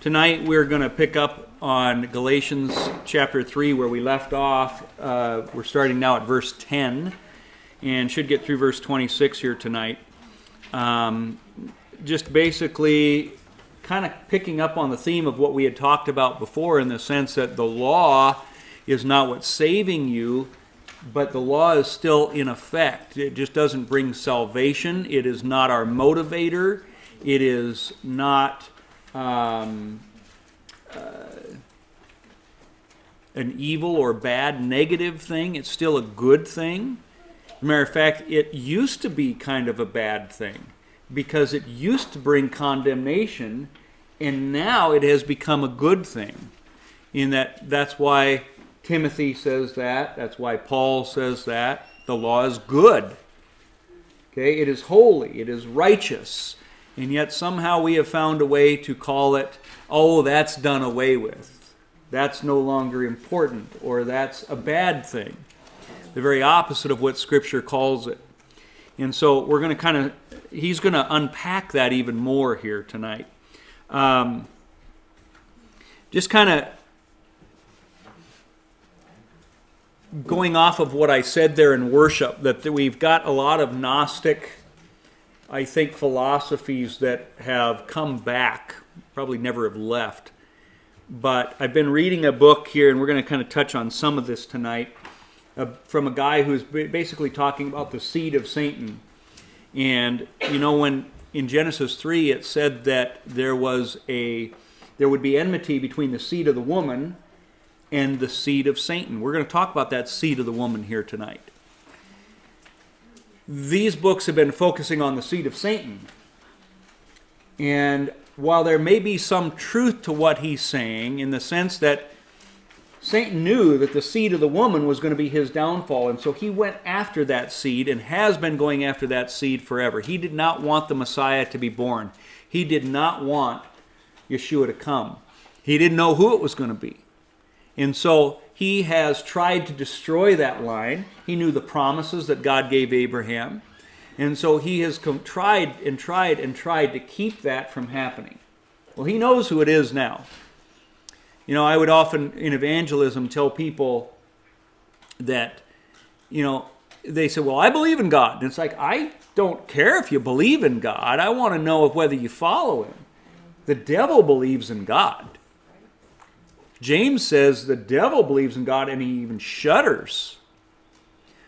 Tonight we're going to pick up on Galatians chapter 3 where we left off. Uh, we're starting now at verse 10 and should get through verse 26 here tonight. Um, just basically kind of picking up on the theme of what we had talked about before in the sense that the law is not what's saving you, but the law is still in effect. It just doesn't bring salvation, it is not our motivator, it is not um, uh, an evil or bad negative thing. It's still a good thing. matter of fact, it used to be kind of a bad thing because it used to bring condemnation, and now it has become a good thing. In that, that's why Timothy says that. That's why Paul says that. The law is good. Okay, it is holy. It is righteous and yet somehow we have found a way to call it, oh, that's done away with. That's no longer important, or that's a bad thing. The very opposite of what Scripture calls it. And so we're going to kind of, he's going to unpack that even more here tonight. Um, just kind of going off of what I said there in worship, that we've got a lot of Gnostic I think philosophies that have come back, probably never have left. But I've been reading a book here, and we're going to kind of touch on some of this tonight, uh, from a guy who's basically talking about the seed of Satan. And you know, when in Genesis three it said that there was a there would be enmity between the seed of the woman and the seed of Satan. We're going to talk about that seed of the woman here tonight these books have been focusing on the seed of Satan. And while there may be some truth to what he's saying, in the sense that Satan knew that the seed of the woman was going to be his downfall, and so he went after that seed and has been going after that seed forever. He did not want the Messiah to be born, he did not want Yeshua to come. He didn't know who it was going to be. And so he has tried to destroy that line. He knew the promises that God gave Abraham. And so he has come, tried and tried and tried to keep that from happening. Well, he knows who it is now. You know, I would often in evangelism tell people that, you know, they say, Well, I believe in God. And it's like, I don't care if you believe in God. I want to know if whether you follow him. The devil believes in God. James says the devil believes in God and he even shudders.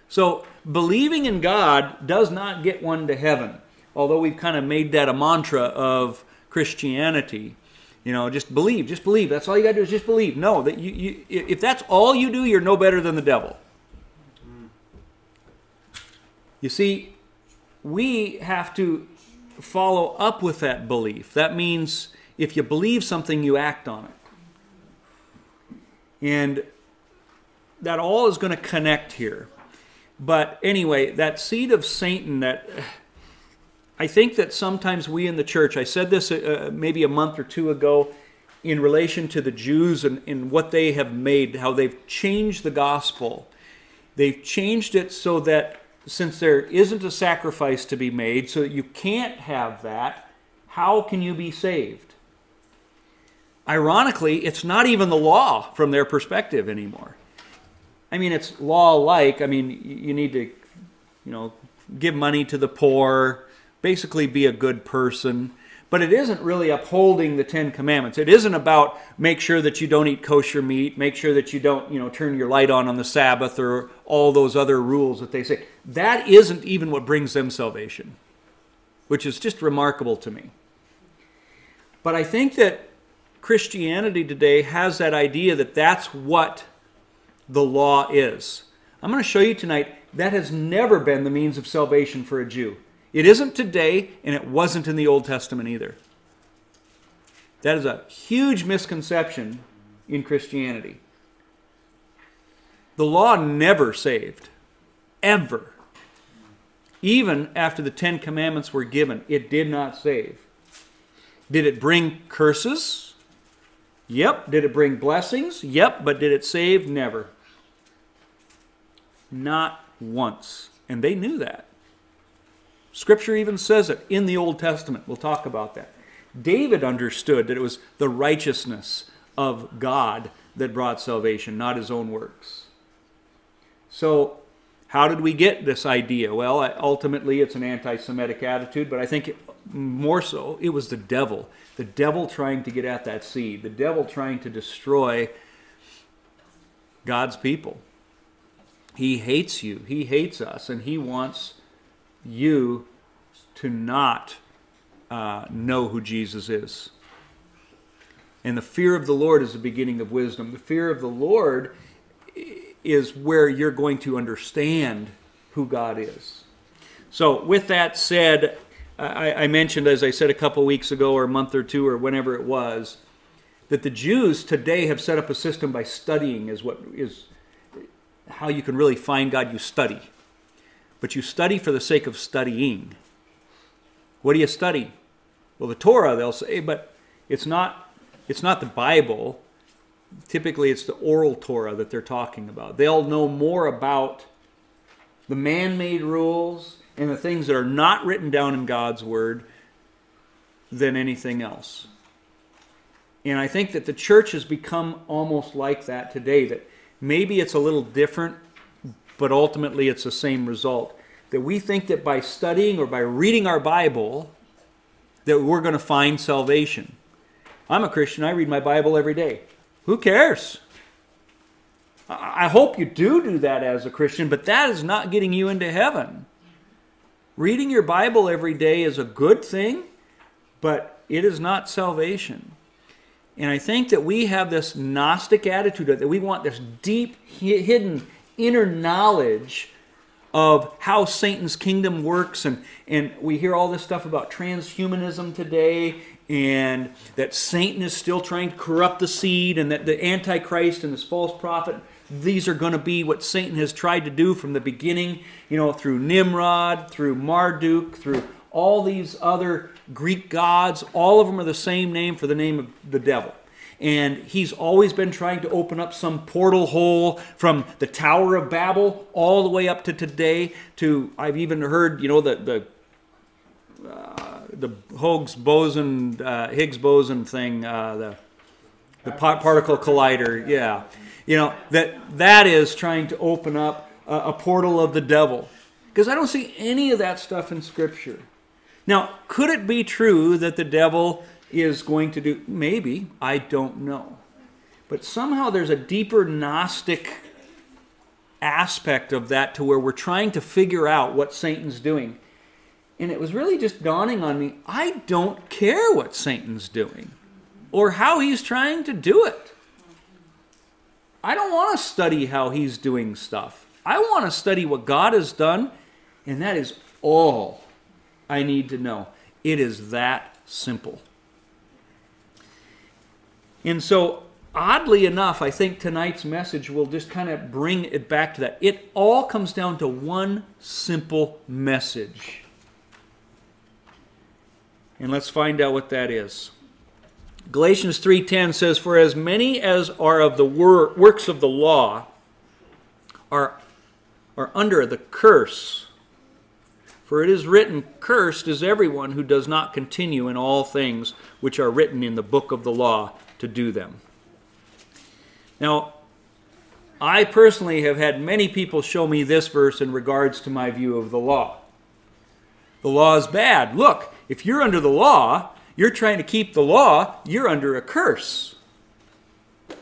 So, believing in God does not get one to heaven, although we've kind of made that a mantra of Christianity. You know, just believe, just believe. That's all you got to do is just believe. No, that you, you, if that's all you do, you're no better than the devil. You see, we have to follow up with that belief. That means if you believe something, you act on it. And that all is going to connect here. But anyway, that seed of Satan that I think that sometimes we in the church, I said this uh, maybe a month or two ago in relation to the Jews and, and what they have made, how they've changed the gospel. They've changed it so that since there isn't a sacrifice to be made, so that you can't have that, how can you be saved? Ironically, it's not even the law from their perspective anymore. I mean, it's law like. I mean, you need to, you know, give money to the poor, basically be a good person. But it isn't really upholding the Ten Commandments. It isn't about make sure that you don't eat kosher meat, make sure that you don't, you know, turn your light on on the Sabbath or all those other rules that they say. That isn't even what brings them salvation, which is just remarkable to me. But I think that Christianity today has that idea that that's what the law is. I'm going to show you tonight that has never been the means of salvation for a Jew. It isn't today, and it wasn't in the Old Testament either. That is a huge misconception in Christianity. The law never saved, ever. Even after the Ten Commandments were given, it did not save. Did it bring curses? Yep. Did it bring blessings? Yep. But did it save? Never. Not once. And they knew that. Scripture even says it in the Old Testament. We'll talk about that. David understood that it was the righteousness of God that brought salvation, not his own works. So, how did we get this idea? Well, ultimately, it's an anti Semitic attitude, but I think more so, it was the devil. The devil trying to get at that seed, the devil trying to destroy God's people. He hates you, he hates us, and he wants you to not uh, know who Jesus is. And the fear of the Lord is the beginning of wisdom. The fear of the Lord is where you're going to understand who God is. So, with that said, I, I mentioned, as I said a couple weeks ago, or a month or two, or whenever it was, that the Jews today have set up a system by studying, is what is how you can really find God. You study, but you study for the sake of studying. What do you study? Well, the Torah, they'll say, but it's not. It's not the Bible typically it's the oral Torah that they're talking about. They'll know more about the man made rules and the things that are not written down in God's Word than anything else. And I think that the church has become almost like that today, that maybe it's a little different, but ultimately it's the same result. That we think that by studying or by reading our Bible, that we're going to find salvation. I'm a Christian, I read my Bible every day. Who cares? I hope you do do that as a Christian, but that is not getting you into heaven. Reading your Bible every day is a good thing, but it is not salvation. And I think that we have this Gnostic attitude that we want this deep, hidden inner knowledge of how Satan's kingdom works. And, and we hear all this stuff about transhumanism today and that Satan is still trying to corrupt the seed, and that the Antichrist and this false prophet, these are going to be what Satan has tried to do from the beginning, you know, through Nimrod, through Marduk, through all these other Greek gods. All of them are the same name for the name of the devil. And he's always been trying to open up some portal hole from the Tower of Babel all the way up to today. To I've even heard, you know, the the uh, the Higgs boson, uh, Higgs boson thing, uh, the the particle collider. Yeah, you know that that is trying to open up a, a portal of the devil because I don't see any of that stuff in Scripture. Now, could it be true that the devil is going to do? Maybe I don't know, but somehow there's a deeper Gnostic aspect of that to where we're trying to figure out what Satan's doing. And it was really just dawning on me I don't care what Satan's doing or how he's trying to do it. I don't want to study how he's doing stuff. I want to study what God has done, and that is all I need to know. It is that simple. And so, oddly enough, I think tonight's message will just kind of bring it back to that. It all comes down to one simple message and let's find out what that is. Galatians 3:10 says for as many as are of the wor- works of the law are are under the curse. For it is written, Cursed is everyone who does not continue in all things which are written in the book of the law to do them. Now, I personally have had many people show me this verse in regards to my view of the law. The law is bad. Look, if you're under the law, you're trying to keep the law, you're under a curse. It's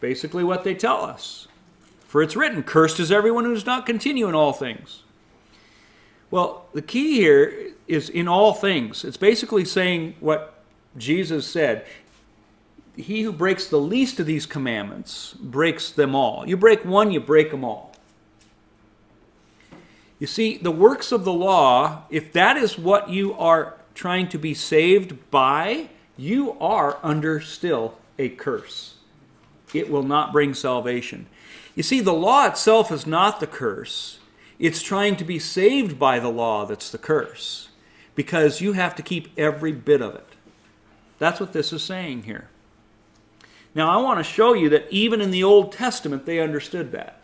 basically what they tell us. For it's written, Cursed is everyone who does not continue in all things. Well, the key here is in all things. It's basically saying what Jesus said. He who breaks the least of these commandments breaks them all. You break one, you break them all. You see, the works of the law, if that is what you are trying to be saved by, you are under still a curse. It will not bring salvation. You see, the law itself is not the curse. It's trying to be saved by the law that's the curse because you have to keep every bit of it. That's what this is saying here. Now, I want to show you that even in the Old Testament, they understood that.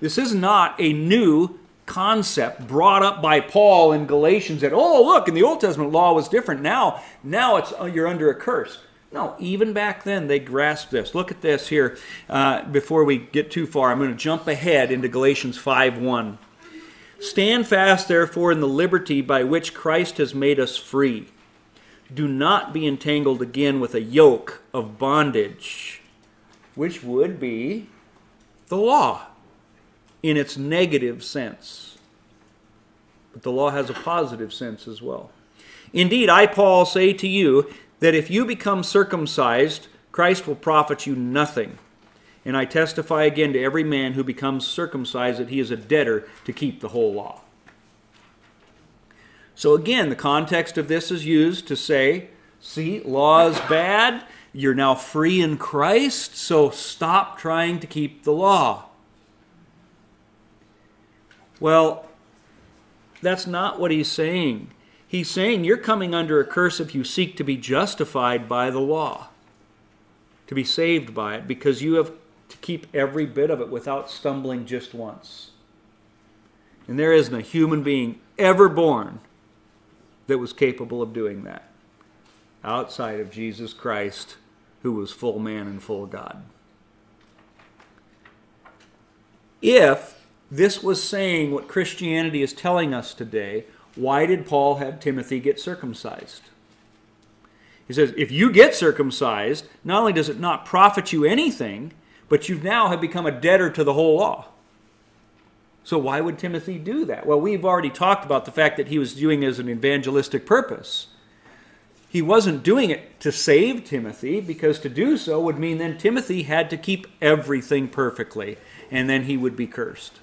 This is not a new concept brought up by Paul in Galatians that oh look in the Old Testament law was different. Now now it's uh, you're under a curse. No even back then they grasped this. Look at this here uh, before we get too far I'm going to jump ahead into Galatians 5 1 stand fast therefore in the liberty by which Christ has made us free. Do not be entangled again with a yoke of bondage which would be the law in its negative sense. But the law has a positive sense as well. Indeed, I, Paul, say to you that if you become circumcised, Christ will profit you nothing. And I testify again to every man who becomes circumcised that he is a debtor to keep the whole law. So again, the context of this is used to say, see, law is bad. You're now free in Christ, so stop trying to keep the law. Well, that's not what he's saying. He's saying you're coming under a curse if you seek to be justified by the law, to be saved by it, because you have to keep every bit of it without stumbling just once. And there isn't a human being ever born that was capable of doing that outside of Jesus Christ, who was full man and full God. If this was saying what Christianity is telling us today. Why did Paul have Timothy get circumcised? He says, if you get circumcised, not only does it not profit you anything, but you now have become a debtor to the whole law. So why would Timothy do that? Well, we've already talked about the fact that he was doing it as an evangelistic purpose. He wasn't doing it to save Timothy, because to do so would mean then Timothy had to keep everything perfectly, and then he would be cursed.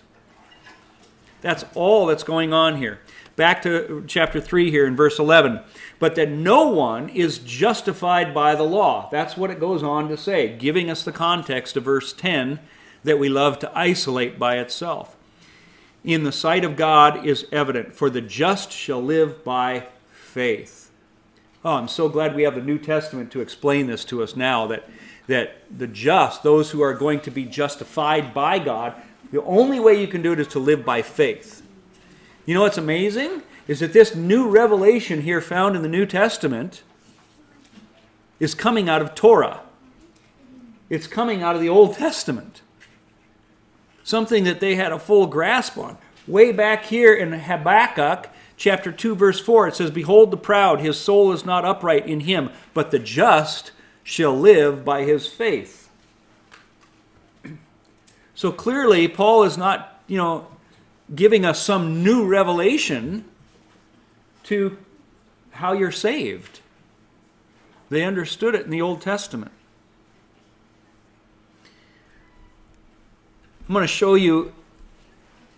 That's all that's going on here. Back to chapter 3 here in verse 11. But that no one is justified by the law. That's what it goes on to say, giving us the context of verse 10 that we love to isolate by itself. In the sight of God is evident, for the just shall live by faith. Oh, I'm so glad we have the New Testament to explain this to us now that, that the just, those who are going to be justified by God, the only way you can do it is to live by faith. You know what's amazing? Is that this new revelation here found in the New Testament is coming out of Torah. It's coming out of the Old Testament. Something that they had a full grasp on. Way back here in Habakkuk, chapter 2, verse 4, it says, Behold the proud, his soul is not upright in him, but the just shall live by his faith. So clearly, Paul is not, you know, giving us some new revelation to how you're saved. They understood it in the Old Testament. I'm going to show you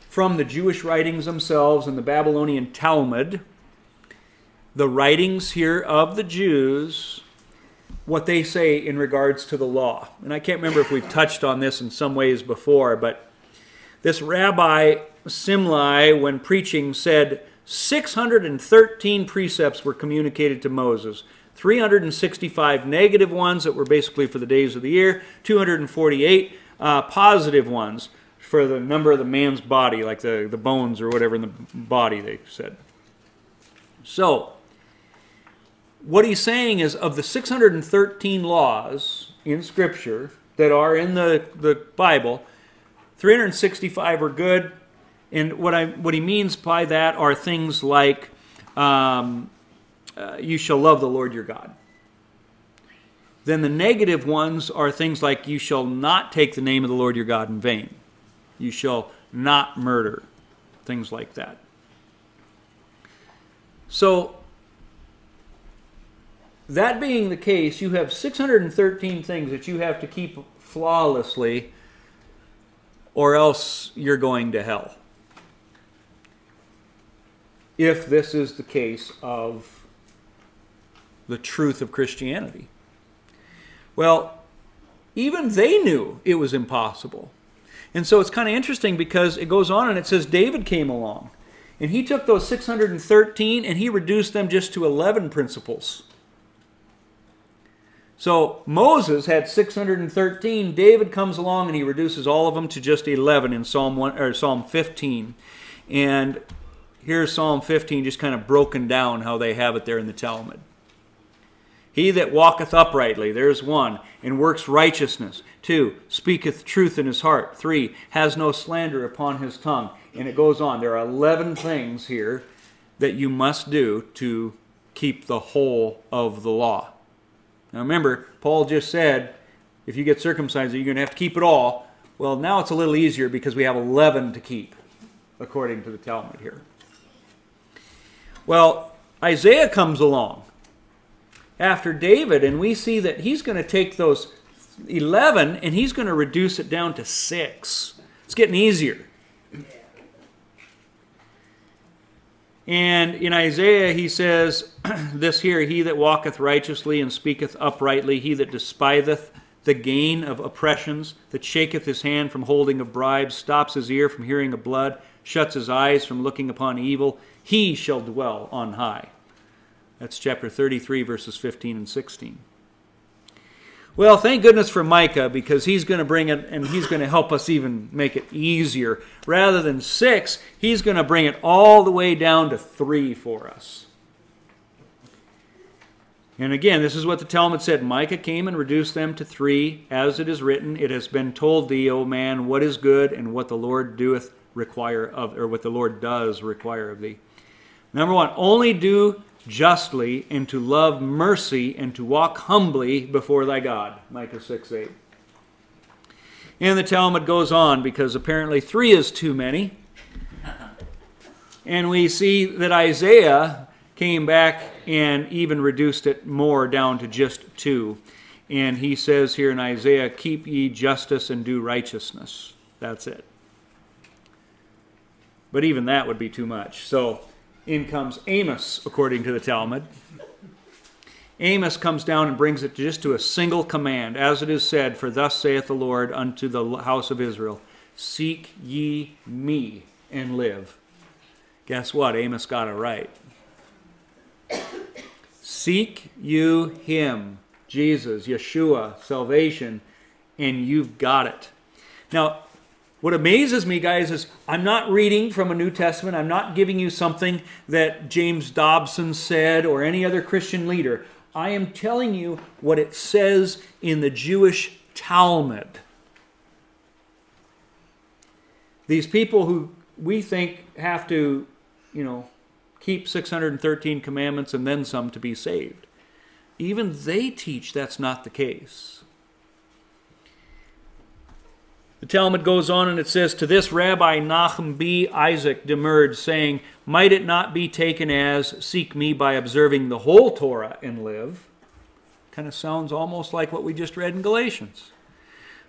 from the Jewish writings themselves and the Babylonian Talmud the writings here of the Jews what they say in regards to the law. And I can't remember if we've touched on this in some ways before, but this rabbi Simlai, when preaching, said 613 precepts were communicated to Moses. 365 negative ones that were basically for the days of the year, 248 uh, positive ones for the number of the man's body, like the, the bones or whatever in the body, they said. So, what he's saying is of the 613 laws in Scripture that are in the, the Bible, 365 are good. And what, I, what he means by that are things like um, uh, you shall love the Lord your God. Then the negative ones are things like you shall not take the name of the Lord your God in vain. You shall not murder. Things like that. So that being the case, you have 613 things that you have to keep flawlessly, or else you're going to hell. If this is the case of the truth of Christianity. Well, even they knew it was impossible. And so it's kind of interesting because it goes on and it says David came along. And he took those 613 and he reduced them just to 11 principles. So Moses had 613. David comes along and he reduces all of them to just 11 in Psalm 1 or Psalm 15. And here's Psalm 15 just kind of broken down how they have it there in the Talmud. He that walketh uprightly, there's one, and works righteousness. Two, speaketh truth in his heart. Three, has no slander upon his tongue. And it goes on. There are 11 things here that you must do to keep the whole of the law. Now remember, Paul just said, if you get circumcised, you're going to have to keep it all. Well, now it's a little easier because we have 11 to keep, according to the Talmud here. Well, Isaiah comes along after David, and we see that he's going to take those 11 and he's going to reduce it down to 6. It's getting easier. And in Isaiah, he says, This here, he that walketh righteously and speaketh uprightly, he that despiseth the gain of oppressions, that shaketh his hand from holding of bribes, stops his ear from hearing of blood, shuts his eyes from looking upon evil, he shall dwell on high. That's chapter 33, verses 15 and 16. Well, thank goodness for Micah because he's going to bring it and he's going to help us even make it easier. Rather than six, he's going to bring it all the way down to three for us. And again, this is what the Talmud said Micah came and reduced them to three, as it is written, It has been told thee, O man, what is good and what the Lord doeth require of, or what the Lord does require of thee. Number one, only do justly and to love mercy and to walk humbly before thy God. Micah 6 8. And the Talmud goes on because apparently three is too many. And we see that Isaiah came back and even reduced it more down to just two. And he says here in Isaiah, Keep ye justice and do righteousness. That's it. But even that would be too much. So in comes Amos, according to the Talmud. Amos comes down and brings it just to a single command, as it is said, For thus saith the Lord unto the house of Israel Seek ye me and live. Guess what? Amos got it right. Seek you him, Jesus, Yeshua, salvation, and you've got it. Now, what amazes me, guys, is I'm not reading from a New Testament. I'm not giving you something that James Dobson said or any other Christian leader. I am telling you what it says in the Jewish Talmud. These people who we think have to, you know, keep 613 commandments and then some to be saved. Even they teach that's not the case. The Talmud goes on and it says, To this Rabbi Nachum B. Isaac demurred, saying, Might it not be taken as, Seek me by observing the whole Torah and live? Kind of sounds almost like what we just read in Galatians.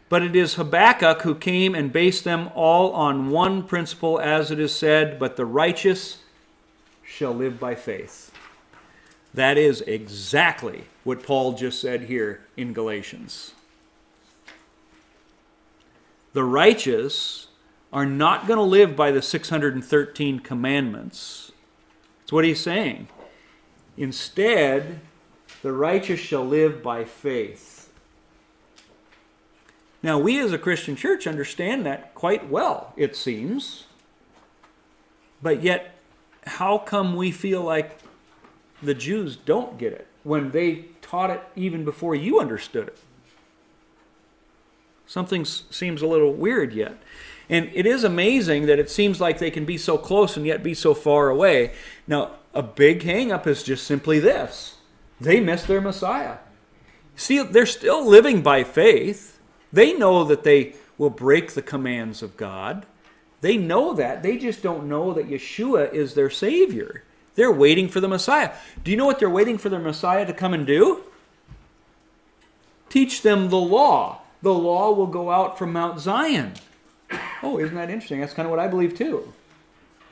But it is Habakkuk who came and based them all on one principle, as it is said, But the righteous shall live by faith. That is exactly what Paul just said here in Galatians the righteous are not going to live by the 613 commandments. That's what he's saying. Instead, the righteous shall live by faith. Now, we as a Christian church understand that quite well, it seems. But yet, how come we feel like the Jews don't get it when they taught it even before you understood it? Something seems a little weird yet. And it is amazing that it seems like they can be so close and yet be so far away. Now, a big hangup is just simply this they miss their Messiah. See, they're still living by faith. They know that they will break the commands of God. They know that. They just don't know that Yeshua is their Savior. They're waiting for the Messiah. Do you know what they're waiting for their Messiah to come and do? Teach them the law the law will go out from Mount Zion. Oh, isn't that interesting? That's kind of what I believe too.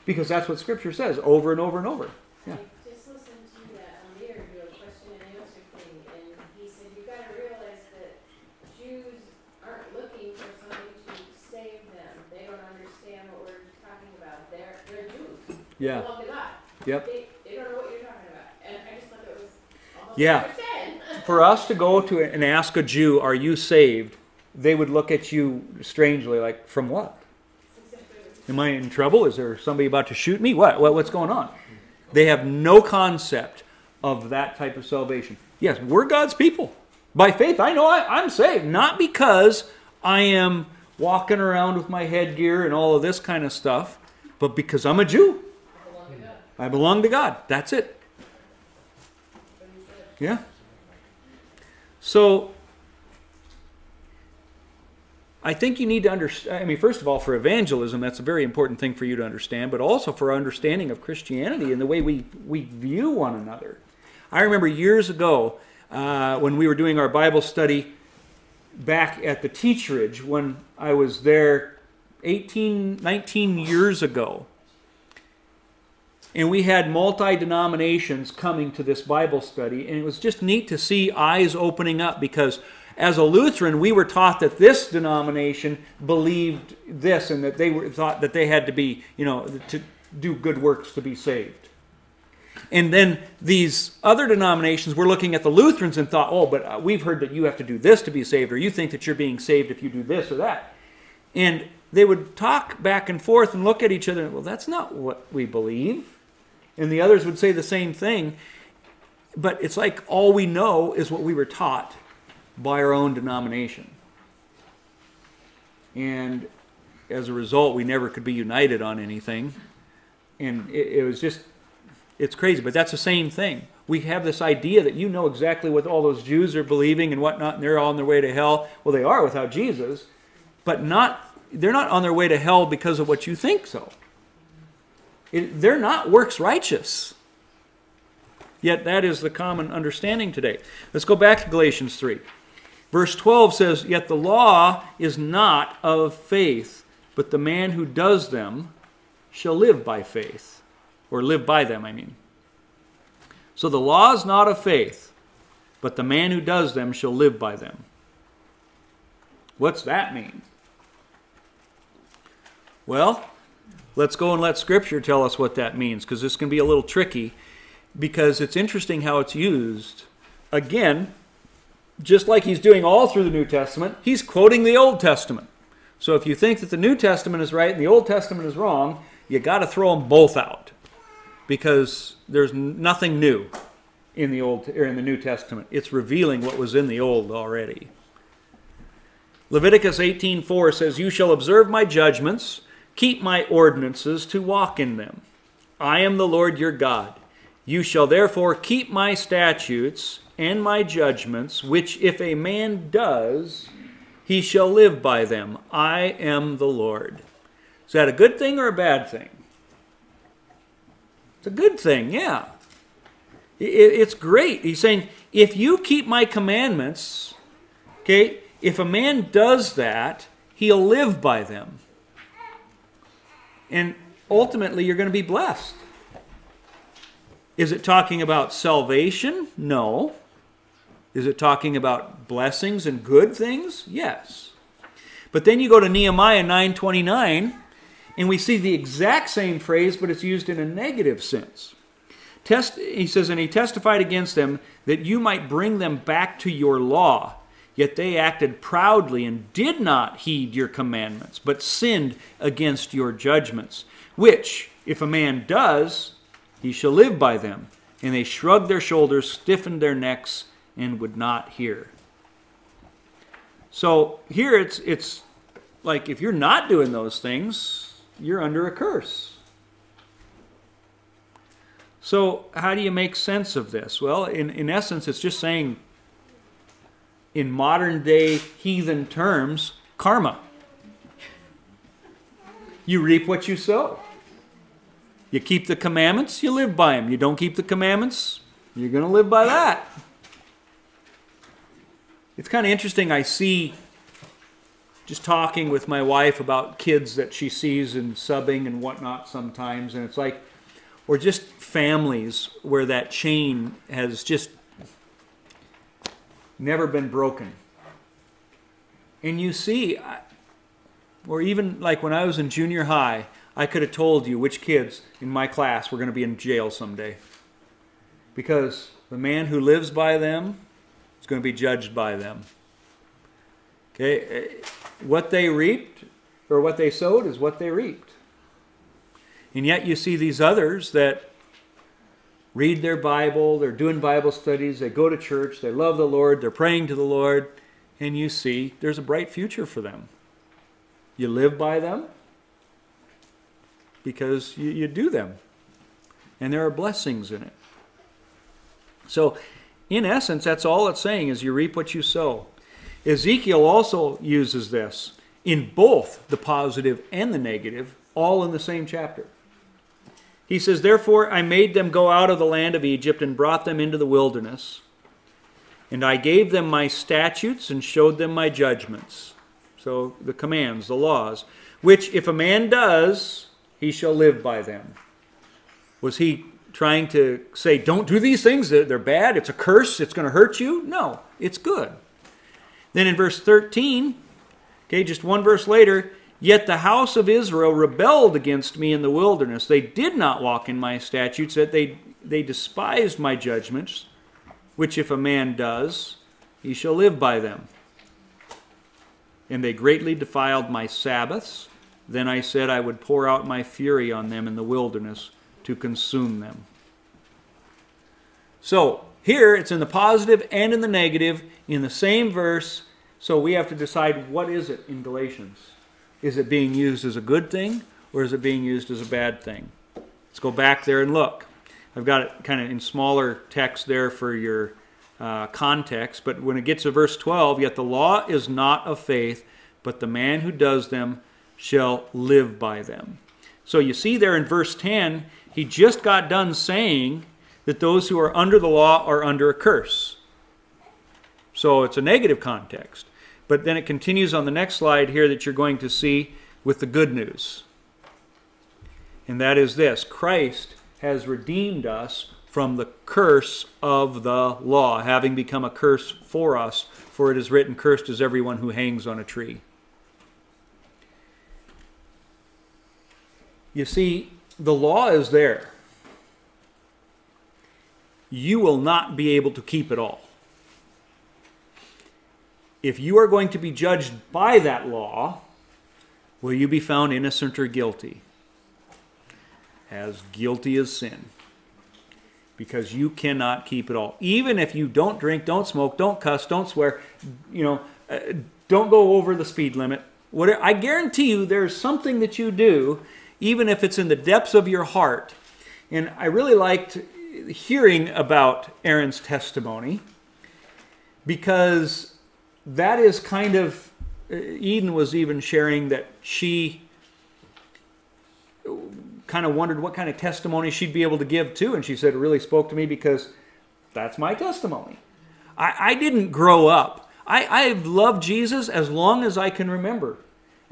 Because that's what Scripture says over and over and over. Yeah. Just listen to that uh, Amir do a question and answer thing, and he said, You've got to realize that Jews aren't looking for somebody to save them. They don't understand what we're talking about. They're, they're Jews. Yeah. They love God. Yep. They, they don't know what you're talking about. And I just thought that was almost Yeah. what you said. For us to go to and ask a Jew, Are you saved? They would look at you strangely, like, From what? Am I in trouble? Is there somebody about to shoot me? What? what what's going on? They have no concept of that type of salvation. Yes, we're God's people. By faith, I know I, I'm saved. Not because I am walking around with my headgear and all of this kind of stuff, but because I'm a Jew. I belong to God. That's it. Yeah. So I think you need to understand. I mean, first of all, for evangelism, that's a very important thing for you to understand, but also for our understanding of Christianity and the way we, we view one another. I remember years ago uh, when we were doing our Bible study back at the Teachridge when I was there 18, 19 years ago. And we had multi denominations coming to this Bible study, and it was just neat to see eyes opening up because as a Lutheran, we were taught that this denomination believed this and that they were thought that they had to be, you know, to do good works to be saved. And then these other denominations were looking at the Lutherans and thought, oh, but uh, we've heard that you have to do this to be saved, or you think that you're being saved if you do this or that. And they would talk back and forth and look at each other, and well, that's not what we believe. And the others would say the same thing. But it's like all we know is what we were taught by our own denomination. And as a result, we never could be united on anything. And it, it, was just, it's crazy. But that's the same thing. We have this idea that you know exactly what all those Jews are believing and whatnot, and they're all on their way to hell. Well, they are without Jesus, but not, they're not on their way to hell because of what you think so. It, they're not works righteous. Yet that is the common understanding today. Let's go back to Galatians 3. Verse 12 says, Yet the law is not of faith, but the man who does them shall live by faith. Or live by them, I mean. So the law is not of faith, but the man who does them shall live by them. What's that mean? Well, let's go and let Scripture tell us what that means, because this can be a little tricky, because it's interesting how it's used. Again, just like he's doing all through the New Testament, he's quoting the Old Testament. So if you think that the New Testament is right and the Old Testament is wrong, you got to throw them both out because there's nothing new in the Old or in the New Testament. It's revealing what was in the Old already. Leviticus 18:4 says, "You shall observe my judgments, keep my ordinances to walk in them. I am the Lord your God. You shall therefore keep my statutes and my judgments, which if a man does, he shall live by them. I am the Lord. Is that a good thing or a bad thing? It's a good thing, yeah. It's great. He's saying, if you keep my commandments, okay, if a man does that, he'll live by them. And ultimately, you're going to be blessed. Is it talking about salvation? No. Is it talking about blessings and good things? Yes. But then you go to Nehemiah 9:29 and we see the exact same phrase but it's used in a negative sense. Test, he says and he testified against them that you might bring them back to your law. Yet they acted proudly and did not heed your commandments, but sinned against your judgments, which, if a man does, he shall live by them. And they shrugged their shoulders, stiffened their necks, and would not hear. So here it's it's like if you're not doing those things, you're under a curse. So how do you make sense of this? Well, in, in essence, it's just saying in modern day heathen terms, karma. You reap what you sow. You keep the commandments, you live by them. You don't keep the commandments, you're going to live by that. It's kind of interesting. I see just talking with my wife about kids that she sees and subbing and whatnot sometimes, and it's like, or just families where that chain has just never been broken. And you see, or even like when I was in junior high, I could have told you which kids in my class were going to be in jail someday. Because the man who lives by them is going to be judged by them. Okay, eh, what they reaped or what they sowed is what they reaped. And yet you see these others that read their Bible, they're doing Bible studies, they go to church, they love the Lord, they're praying to the Lord, and you see there's a bright future for them. You live by them because you, you do them. And there are blessings in it. So, in essence, that's all it's saying is you reap what you sow. Ezekiel also uses this in both the positive and the negative, all in the same chapter. He says, Therefore I made them go out of the land of Egypt and brought them into the wilderness. And I gave them my statutes and showed them my judgments. So the commands, the laws, which if a man does, he shall live by them. Was he trying to say, don't do these things, they're bad, it's a curse, it's going to hurt you? No, it's good. Then in verse 13, okay, just one verse later, Yet the house of Israel rebelled against me in the wilderness. They did not walk in my statutes, that they, they despised my judgments, which if a man does, he shall live by them. And they greatly defiled my Sabbaths. Then I said I would pour out my fury on them in the wilderness to consume them. So, here it's in the positive and in the negative in the same verse. So we have to decide what is it in Galatians. Is it being used as a good thing or is it being used as a bad thing? Let's go back there and look. I've got it kind of in smaller text there for your uh, context, but when it gets to verse 12, yet the law is not of faith, but the man who does them shall live by them. So you see there in verse 10, he just got done saying that those who are under the law are under a curse. So it's a negative context. But then it continues on the next slide here that you're going to see with the good news. And that is this Christ has redeemed us from the curse of the law, having become a curse for us, for it is written, Cursed is everyone who hangs on a tree. You see, the law is there. You will not be able to keep it all if you are going to be judged by that law, will you be found innocent or guilty? As guilty as sin. Because you cannot keep it all. Even if you don't drink, don't smoke, don't cuss, don't swear, you know, uh, don't go over the speed limit. Whatever, I guarantee you there's something that you do, even if it's in the depths of your heart. And I really liked hearing about Aaron's testimony because that is kind of uh, Eden was even sharing that she kind of wondered what kind of testimony she'd be able to give too, and she said it really spoke to me because that's my testimony. I, I didn't grow up. I, I've loved Jesus as long as I can remember.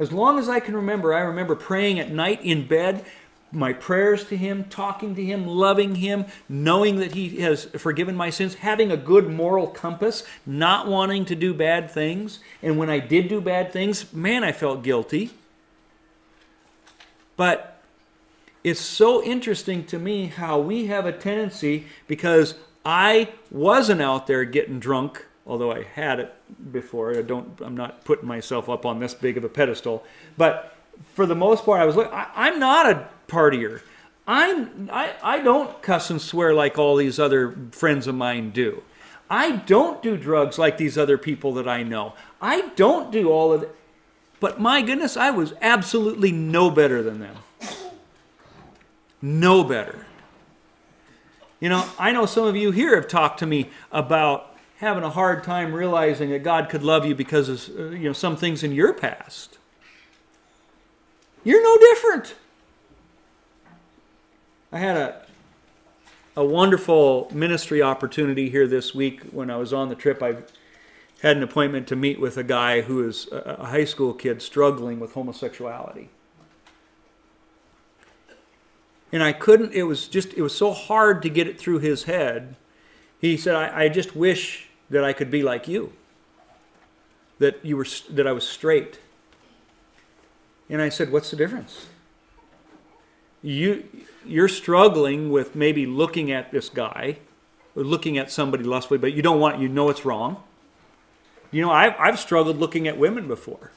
As long as I can remember, I remember praying at night in bed my prayers to Him, talking to Him, loving Him, knowing that He has forgiven my sins, having a good moral compass, not wanting to do bad things. And when I did do bad things, man, I felt guilty. But it's so interesting to me how we have a tendency, because I wasn't out there getting drunk, although I had it before. I don't, I'm not putting myself up on this big of a pedestal. But for the most part, I was like, I'm not a partier. I'm, I, I don't cuss and swear like all these other friends of mine do. I don't do drugs like these other people that I know. I don't do all of it. But my goodness, I was absolutely no better than them. No better. You know, I know some of you here have talked to me about having a hard time realizing that God could love you because of uh, you know some things in your past. You're no different. I had a a wonderful ministry opportunity here this week when I was on the trip. I had an appointment to meet with a guy who is a high school kid struggling with homosexuality. And I couldn't, it was just, it was so hard to get it through his head. He said, I, I just wish that I could be like you, that, you were, that I was straight. And I said, What's the difference? You, you're struggling with maybe looking at this guy, or looking at somebody lustfully, but you don't want, you know it's wrong. You know, I've, I've struggled looking at women before.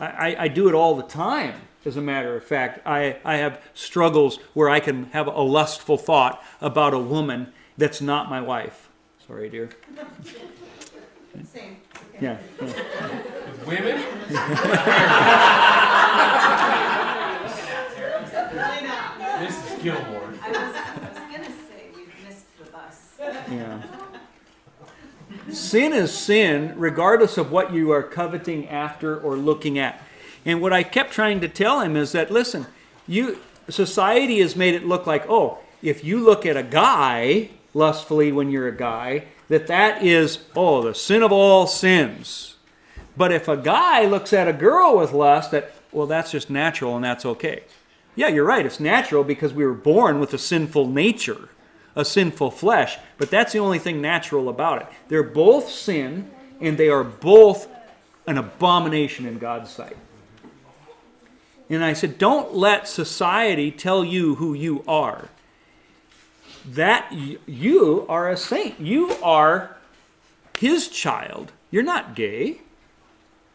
I, I do it all the time. As a matter of fact, I, I have struggles where I can have a lustful thought about a woman that's not my wife. Sorry, dear. Same. Yeah. Women? Definitely not. Mrs. Gilmore. I was, I was gonna say we've missed the bus. Yeah. Sin is sin, regardless of what you are coveting after or looking at. And what I kept trying to tell him is that listen, you society has made it look like, oh, if you look at a guy lustfully when you're a guy, that that is oh the sin of all sins. But if a guy looks at a girl with lust, that well, that's just natural and that's okay. Yeah, you're right. It's natural because we were born with a sinful nature, a sinful flesh. But that's the only thing natural about it. They're both sin, and they are both an abomination in God's sight. And I said, don't let society tell you who you are. That you are a saint. You are his child. You're not gay.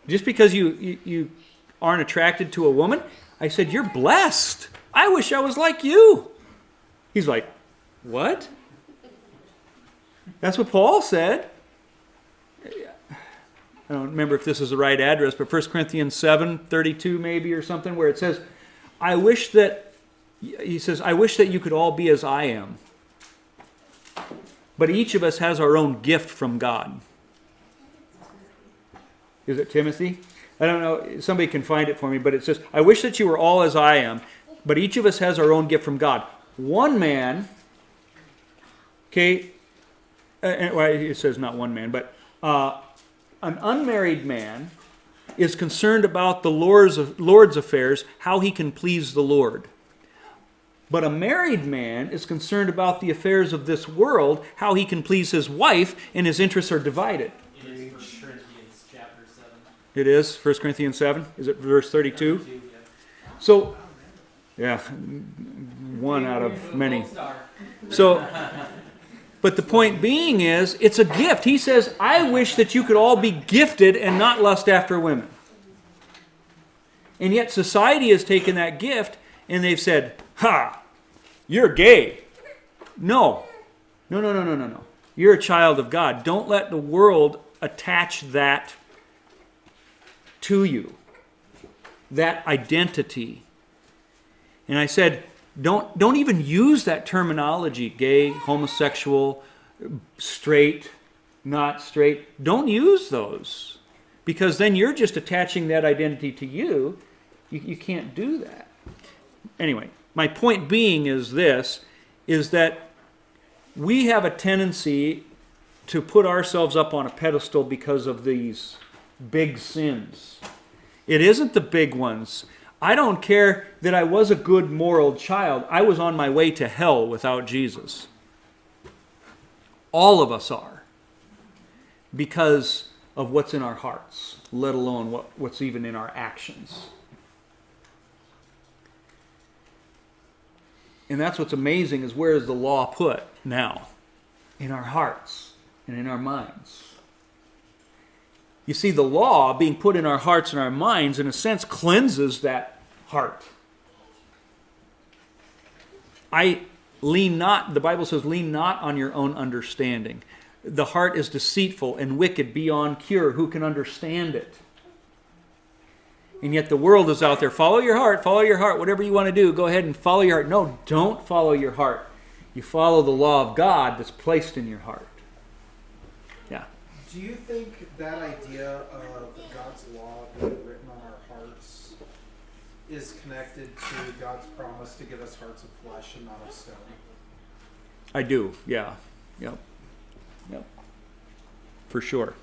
Just because you, you, you aren't attracted to a woman, I said, You're blessed. I wish I was like you. He's like, What? That's what Paul said. I don't remember if this is the right address, but 1 Corinthians 7 32 maybe or something, where it says, I wish that, he says, I wish that you could all be as I am. But each of us has our own gift from God. Is it Timothy? I don't know. Somebody can find it for me, but it says, I wish that you were all as I am, but each of us has our own gift from God. One man, okay, uh, uh, well, it says not one man, but uh, an unmarried man is concerned about the Lord's, Lord's affairs, how he can please the Lord. But a married man is concerned about the affairs of this world, how he can please his wife, and his interests are divided. It is First Corinthians chapter seven. It is 1 Corinthians 7. Is it verse 32? 32. So, yeah, one out of many. So, but the point being is, it's a gift. He says, I wish that you could all be gifted and not lust after women. And yet, society has taken that gift and they've said, Ha, you're gay. No, no, no, no, no, no, no. You're a child of God. Don't let the world attach that to you, that identity. And I said, don't, don't even use that terminology gay, homosexual, straight, not straight. Don't use those because then you're just attaching that identity to you. You, you can't do that. Anyway, my point being is this is that we have a tendency to put ourselves up on a pedestal because of these big sins. It isn't the big ones. I don't care that I was a good moral child. I was on my way to hell without Jesus. All of us are. Because of what's in our hearts, let alone what, what's even in our actions. And that's what's amazing is where is the law put now? In our hearts and in our minds. You see, the law being put in our hearts and our minds, in a sense, cleanses that heart. I lean not, the Bible says, lean not on your own understanding. The heart is deceitful and wicked beyond cure. Who can understand it? And yet the world is out there. Follow your heart, follow your heart. Whatever you want to do, go ahead and follow your heart. No, don't follow your heart. You follow the law of God that's placed in your heart. Yeah. Do you think that idea of God's law being written on our hearts is connected to God's promise to give us hearts of flesh and not of stone? I do. Yeah. Yep. Yep. For sure.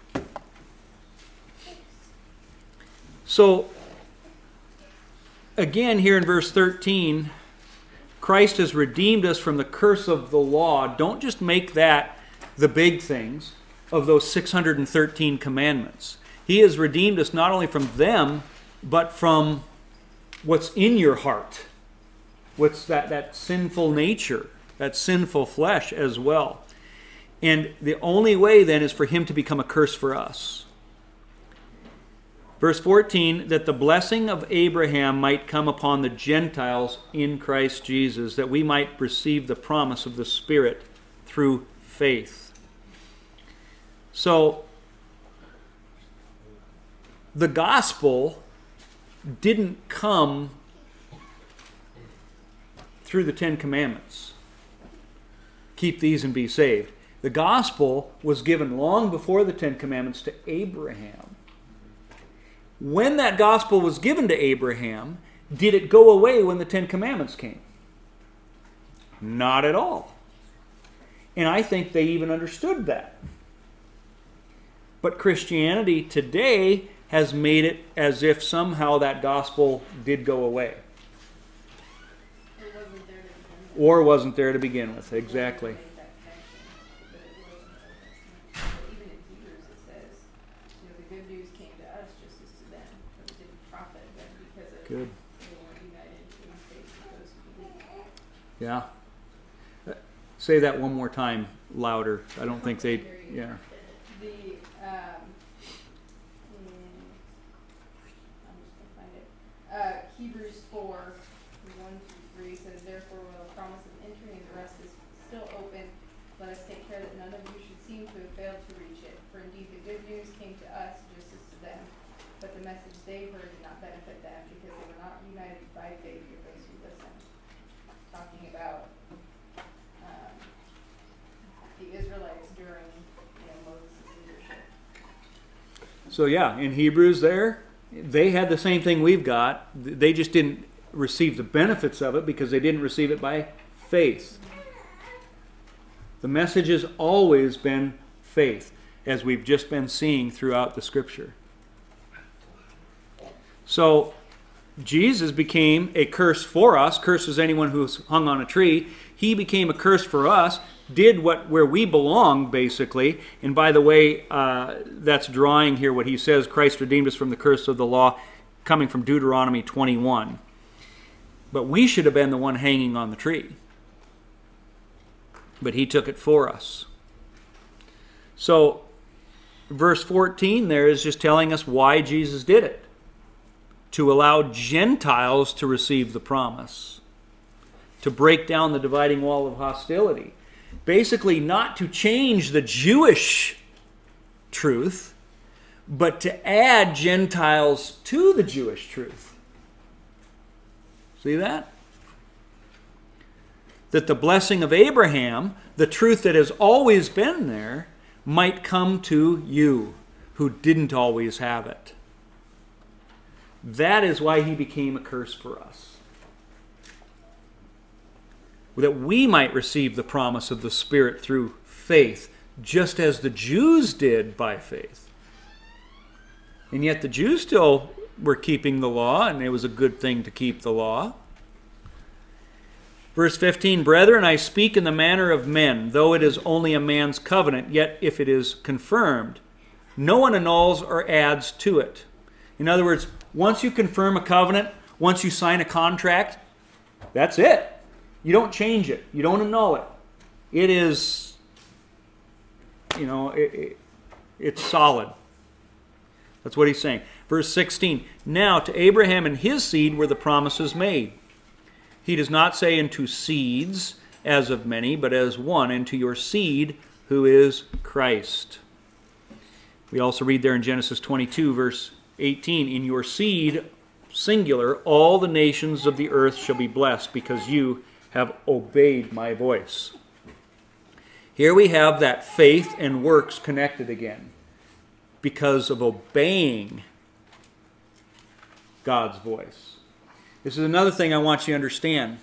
So, again, here in verse 13, Christ has redeemed us from the curse of the law. Don't just make that the big things of those 613 commandments. He has redeemed us not only from them, but from what's in your heart. What's that, that sinful nature, that sinful flesh as well. And the only way then is for him to become a curse for us. Verse 14, that the blessing of Abraham might come upon the Gentiles in Christ Jesus, that we might receive the promise of the Spirit through faith. So, the gospel didn't come through the Ten Commandments. Keep these and be saved. The gospel was given long before the Ten Commandments to Abraham. When that gospel was given to Abraham, did it go away when the Ten Commandments came? Not at all. And I think they even understood that. But Christianity today has made it as if somehow that gospel did go away. Wasn't there to begin with. Or wasn't there to begin with. Exactly. Made that connection, but it wasn't Old Testament. But Even in Hebrews, it says, you know, the good news came to us just as to them, but it didn't profit them because of Good. they weren't united in faith with those who believed. Yeah. Say that one more time louder. I don't think they. Yeah. The, um, it, uh, Hebrews four, one through three says, therefore, while the promise of entering into rest is still open, let us take care that none of you should seem to have failed to reach it, for indeed the good news came to us just as to them, but the message they heard did not benefit them, because they were not united by faith with those who listened. Talking about, um, the Israelites during, you know, Moses' leadership. So yeah, in Hebrews there, they had the same thing we've got. They just didn't receive the benefits of it because they didn't receive it by faith. The message has always been faith, as we've just been seeing throughout the scripture. So Jesus became a curse for us, Curse curses anyone who's hung on a tree. He became a curse for us, did what where we belong, basically. And by the way, uh, that's drawing here what he says Christ redeemed us from the curse of the law, coming from Deuteronomy 21. But we should have been the one hanging on the tree. But he took it for us. So, verse 14 there is just telling us why Jesus did it to allow Gentiles to receive the promise, to break down the dividing wall of hostility. Basically, not to change the Jewish truth, but to add Gentiles to the Jewish truth. See that? That the blessing of Abraham, the truth that has always been there, might come to you who didn't always have it. That is why he became a curse for us. That we might receive the promise of the Spirit through faith, just as the Jews did by faith. And yet the Jews still were keeping the law, and it was a good thing to keep the law. Verse 15 Brethren, I speak in the manner of men, though it is only a man's covenant, yet if it is confirmed, no one annuls or adds to it. In other words, once you confirm a covenant, once you sign a contract, that's it. You don't change it, you don't annul it. It is, you know, it, it, it's solid. That's what he's saying. Verse 16 Now to Abraham and his seed were the promises made. He does not say into seeds as of many, but as one, and to your seed who is Christ. We also read there in Genesis 22, verse 18 In your seed, singular, all the nations of the earth shall be blessed because you have obeyed my voice. Here we have that faith and works connected again because of obeying God's voice. This is another thing I want you to understand.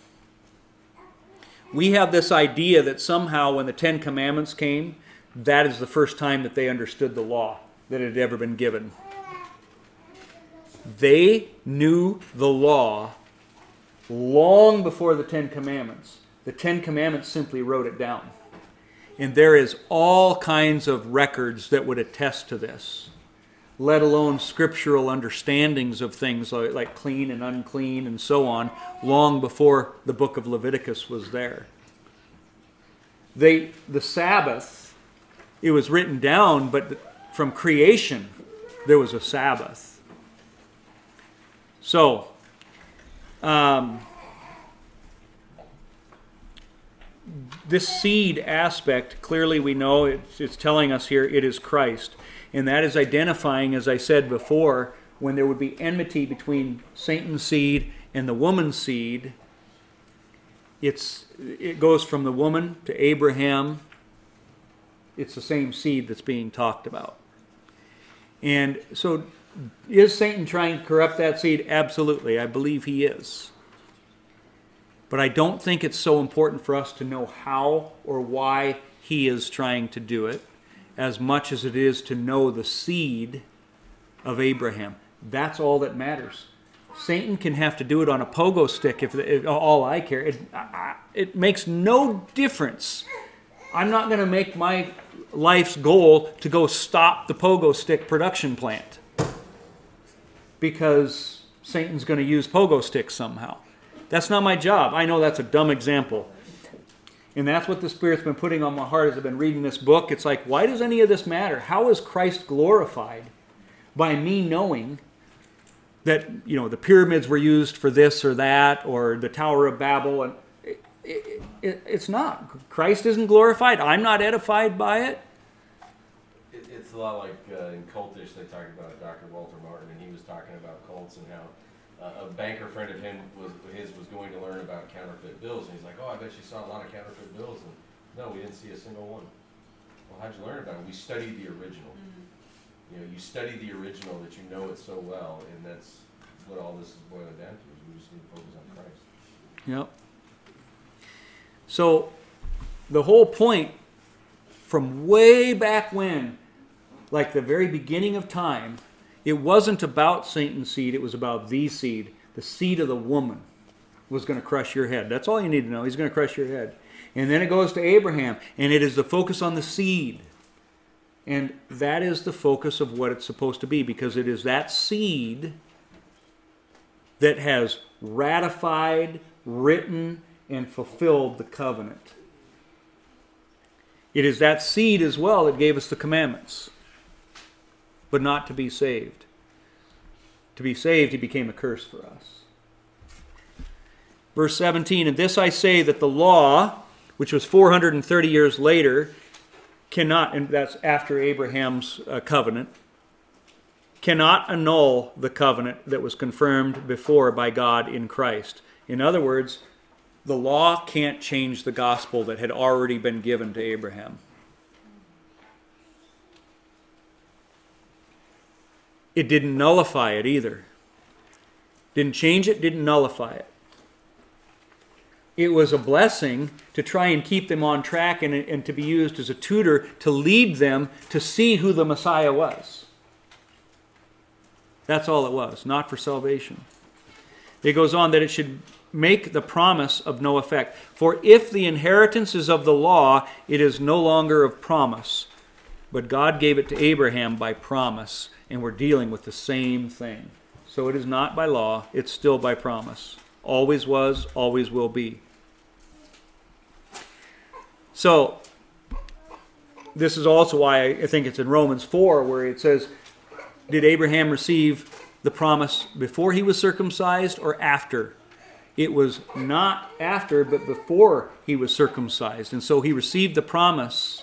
We have this idea that somehow when the Ten Commandments came, that is the first time that they understood the law that had ever been given. They knew the law long before the Ten Commandments. The Ten Commandments simply wrote it down. And there is all kinds of records that would attest to this, let alone scriptural understandings of things like, like clean and unclean and so on, long before the book of Leviticus was there. They, the Sabbath, it was written down, but from creation, there was a Sabbath. So, um, this seed aspect, clearly we know it's, it's telling us here it is Christ. And that is identifying, as I said before, when there would be enmity between Satan's seed and the woman's seed, it's, it goes from the woman to Abraham. It's the same seed that's being talked about. And so, is Satan trying to corrupt that seed? Absolutely. I believe he is. But I don't think it's so important for us to know how or why he is trying to do it as much as it is to know the seed of Abraham. That's all that matters. Satan can have to do it on a pogo stick if, if all I care. It, I, it makes no difference. I'm not going to make my life's goal to go stop the pogo stick production plant because Satan's going to use pogo sticks somehow. That's not my job. I know that's a dumb example. And that's what the Spirit's been putting on my heart as I've been reading this book. It's like, why does any of this matter? How is Christ glorified? By me knowing that, you know, the pyramids were used for this or that, or the Tower of Babel. And it, it, it, it's not. Christ isn't glorified. I'm not edified by it. It, it's a lot like uh, in cultish, they talk about Dr. Walter Martin, and he was talking about cults and how uh, a banker friend of him was his was going to learn about counterfeit bills, and he's like, "Oh, I bet you saw a lot of counterfeit bills." And no, we didn't see a single one. Well, how'd you learn about it? We studied the original. You know, you study the original that you know it so well, and that's what all this is boiling down to. Is we just need to focus on Christ. Yep. So, the whole point from way back when, like the very beginning of time, it wasn't about Satan's seed, it was about the seed. The seed of the woman was going to crush your head. That's all you need to know. He's going to crush your head. And then it goes to Abraham, and it is the focus on the seed. And that is the focus of what it's supposed to be because it is that seed that has ratified, written, and fulfilled the covenant. It is that seed as well that gave us the commandments, but not to be saved. To be saved, he became a curse for us. Verse 17, and this I say that the law, which was 430 years later, cannot, and that's after Abraham's uh, covenant, cannot annul the covenant that was confirmed before by God in Christ. In other words, the law can't change the gospel that had already been given to Abraham. It didn't nullify it either. Didn't change it, didn't nullify it. It was a blessing to try and keep them on track and, and to be used as a tutor to lead them to see who the Messiah was. That's all it was, not for salvation. It goes on that it should make the promise of no effect. For if the inheritance is of the law, it is no longer of promise. But God gave it to Abraham by promise, and we're dealing with the same thing. So it is not by law, it's still by promise. Always was, always will be. So, this is also why I think it's in Romans 4 where it says, Did Abraham receive the promise before he was circumcised or after? It was not after, but before he was circumcised. And so he received the promise,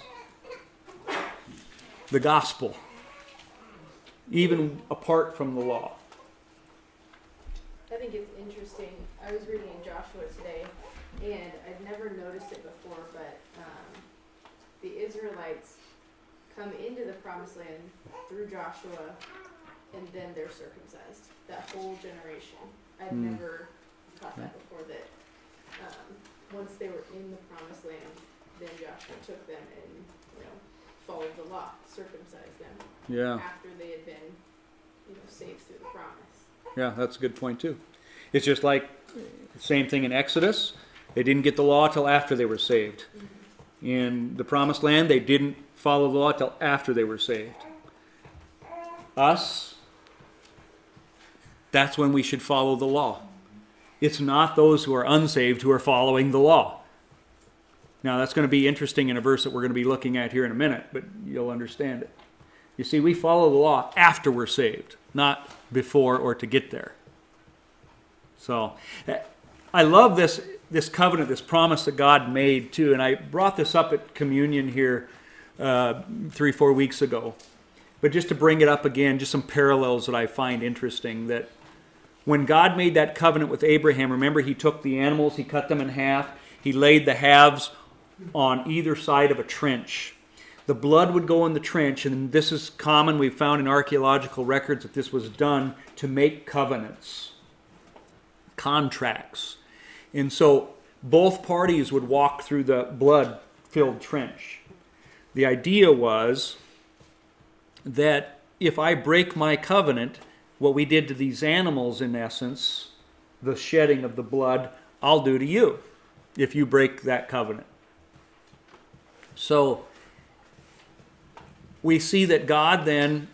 the gospel, even apart from the law. I think it's interesting. I was reading Joshua today, and I'd never noticed it before, but um, the Israelites come into the promised land through Joshua, and then they're circumcised. That whole generation. I've Hmm. never caught that before. That um, once they were in the promised land, then Joshua took them and you know followed the law, circumcised them Yeah. after they had been you know saved through the promise. Yeah, that's a good point too. It's just like the same thing in Exodus. They didn't get the law till after they were saved. Mm-hmm. In the promised land, they didn't follow the law till after they were saved. Us, that's when we should follow the law. It's not those who are unsaved who are following the law. Now, that's going to be interesting in a verse that we're going to be looking at here in a minute, but you'll understand it. You see, we follow the law after we're saved, not before or to get there. So I love this this covenant, this promise that God made too. And I brought this up at communion here uh, three, four weeks ago. But just to bring it up again, just some parallels that I find interesting. That when God made that covenant with Abraham, remember he took the animals, he cut them in half, he laid the halves on either side of a trench. The blood would go in the trench, and this is common. We've found in archaeological records that this was done to make covenants, contracts. And so both parties would walk through the blood filled trench. The idea was that if I break my covenant, what we did to these animals, in essence, the shedding of the blood, I'll do to you if you break that covenant. So we see that God then,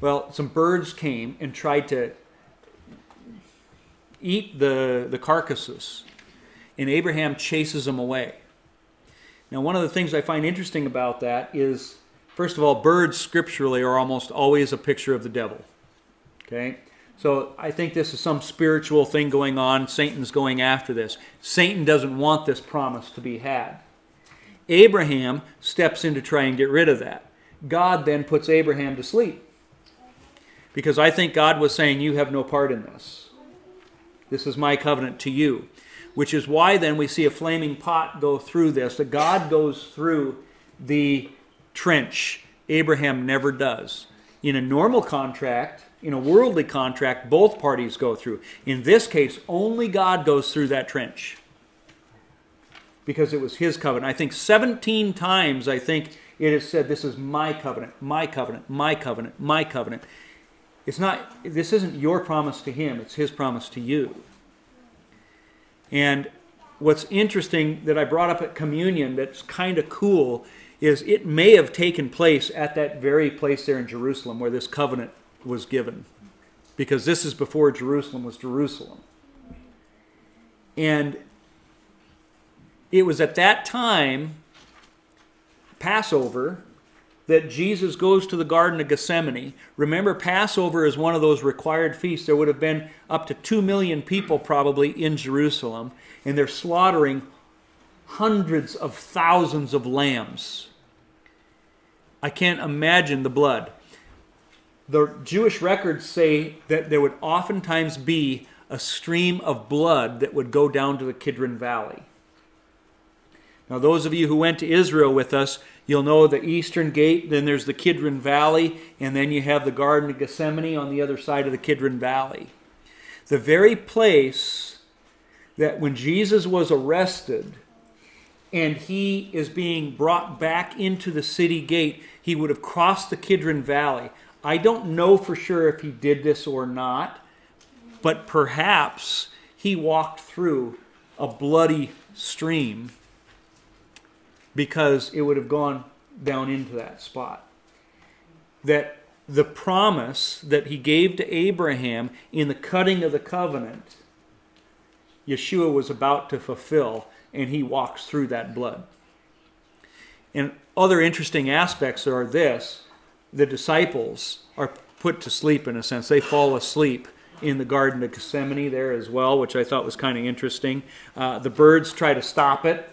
well, some birds came and tried to eat the, the carcasses, and Abraham chases them away. Now, one of the things I find interesting about that is, first of all, birds scripturally are almost always a picture of the devil. Okay? So I think this is some spiritual thing going on. Satan's going after this. Satan doesn't want this promise to be had. Abraham steps in to try and get rid of that. God then puts Abraham to sleep. Because I think God was saying, You have no part in this. This is my covenant to you. Which is why then we see a flaming pot go through this. That God goes through the trench. Abraham never does. In a normal contract, in a worldly contract, both parties go through. In this case, only God goes through that trench because it was his covenant. I think 17 times, I think it is said, This is my covenant, my covenant, my covenant, my covenant. It's not, this isn't your promise to him, it's his promise to you. And what's interesting that I brought up at communion that's kind of cool is it may have taken place at that very place there in Jerusalem where this covenant was given. Because this is before Jerusalem was Jerusalem. And it was at that time, Passover, that Jesus goes to the Garden of Gethsemane. Remember, Passover is one of those required feasts. There would have been up to two million people probably in Jerusalem, and they're slaughtering hundreds of thousands of lambs. I can't imagine the blood. The Jewish records say that there would oftentimes be a stream of blood that would go down to the Kidron Valley. Now, those of you who went to Israel with us, you'll know the eastern gate, then there's the Kidron Valley, and then you have the Garden of Gethsemane on the other side of the Kidron Valley. The very place that when Jesus was arrested and he is being brought back into the city gate, he would have crossed the Kidron Valley. I don't know for sure if he did this or not, but perhaps he walked through a bloody stream because it would have gone down into that spot. That the promise that he gave to Abraham in the cutting of the covenant, Yeshua was about to fulfill, and he walks through that blood. And other interesting aspects are this the disciples are put to sleep in a sense. They fall asleep in the Garden of Gethsemane there as well, which I thought was kind of interesting. Uh, the birds try to stop it.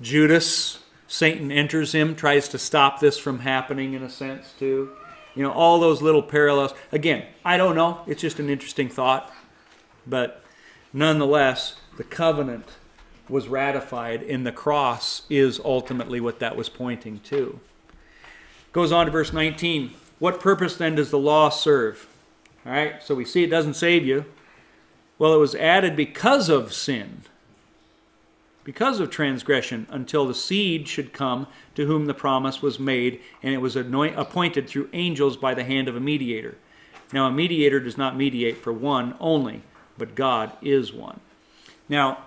Judas, Satan enters him, tries to stop this from happening in a sense too. You know, all those little parallels. Again, I don't know. It's just an interesting thought. But nonetheless, the covenant was ratified, and the cross is ultimately what that was pointing to. Goes on to verse 19. What purpose then does the law serve? All right, so we see it doesn't save you. Well, it was added because of sin, because of transgression, until the seed should come to whom the promise was made, and it was anoint, appointed through angels by the hand of a mediator. Now, a mediator does not mediate for one only, but God is one. Now,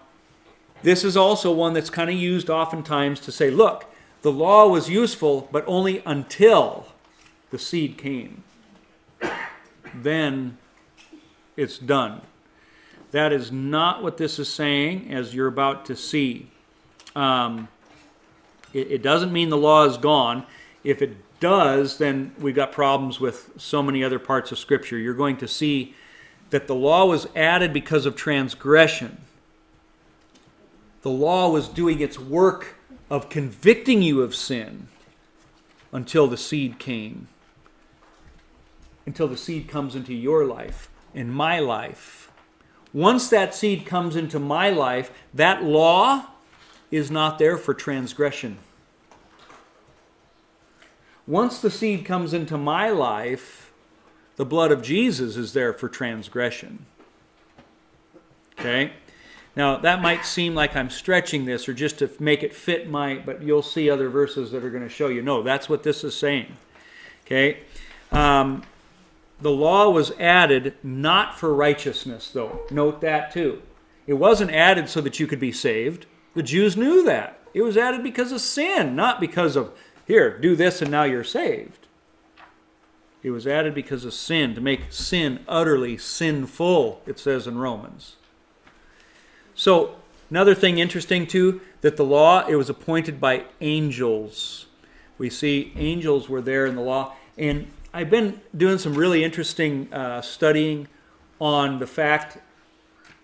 this is also one that's kind of used oftentimes to say, look, the law was useful, but only until the seed came. Then it's done. That is not what this is saying, as you're about to see. Um, it, it doesn't mean the law is gone. If it does, then we've got problems with so many other parts of Scripture. You're going to see that the law was added because of transgression. The law was doing its work of convicting you of sin until the seed came. Until the seed comes into your life, in my life. Once that seed comes into my life, that law is not there for transgression. Once the seed comes into my life, the blood of Jesus is there for transgression. Okay? Now, that might seem like I'm stretching this or just to make it fit my, but you'll see other verses that are going to show you. No, that's what this is saying. Okay? Um, the law was added not for righteousness, though. Note that too. It wasn't added so that you could be saved. The Jews knew that. It was added because of sin, not because of, here, do this and now you're saved. It was added because of sin, to make sin utterly sinful, it says in Romans. So, another thing interesting too, that the law, it was appointed by angels. We see angels were there in the law. And I've been doing some really interesting uh, studying on the fact,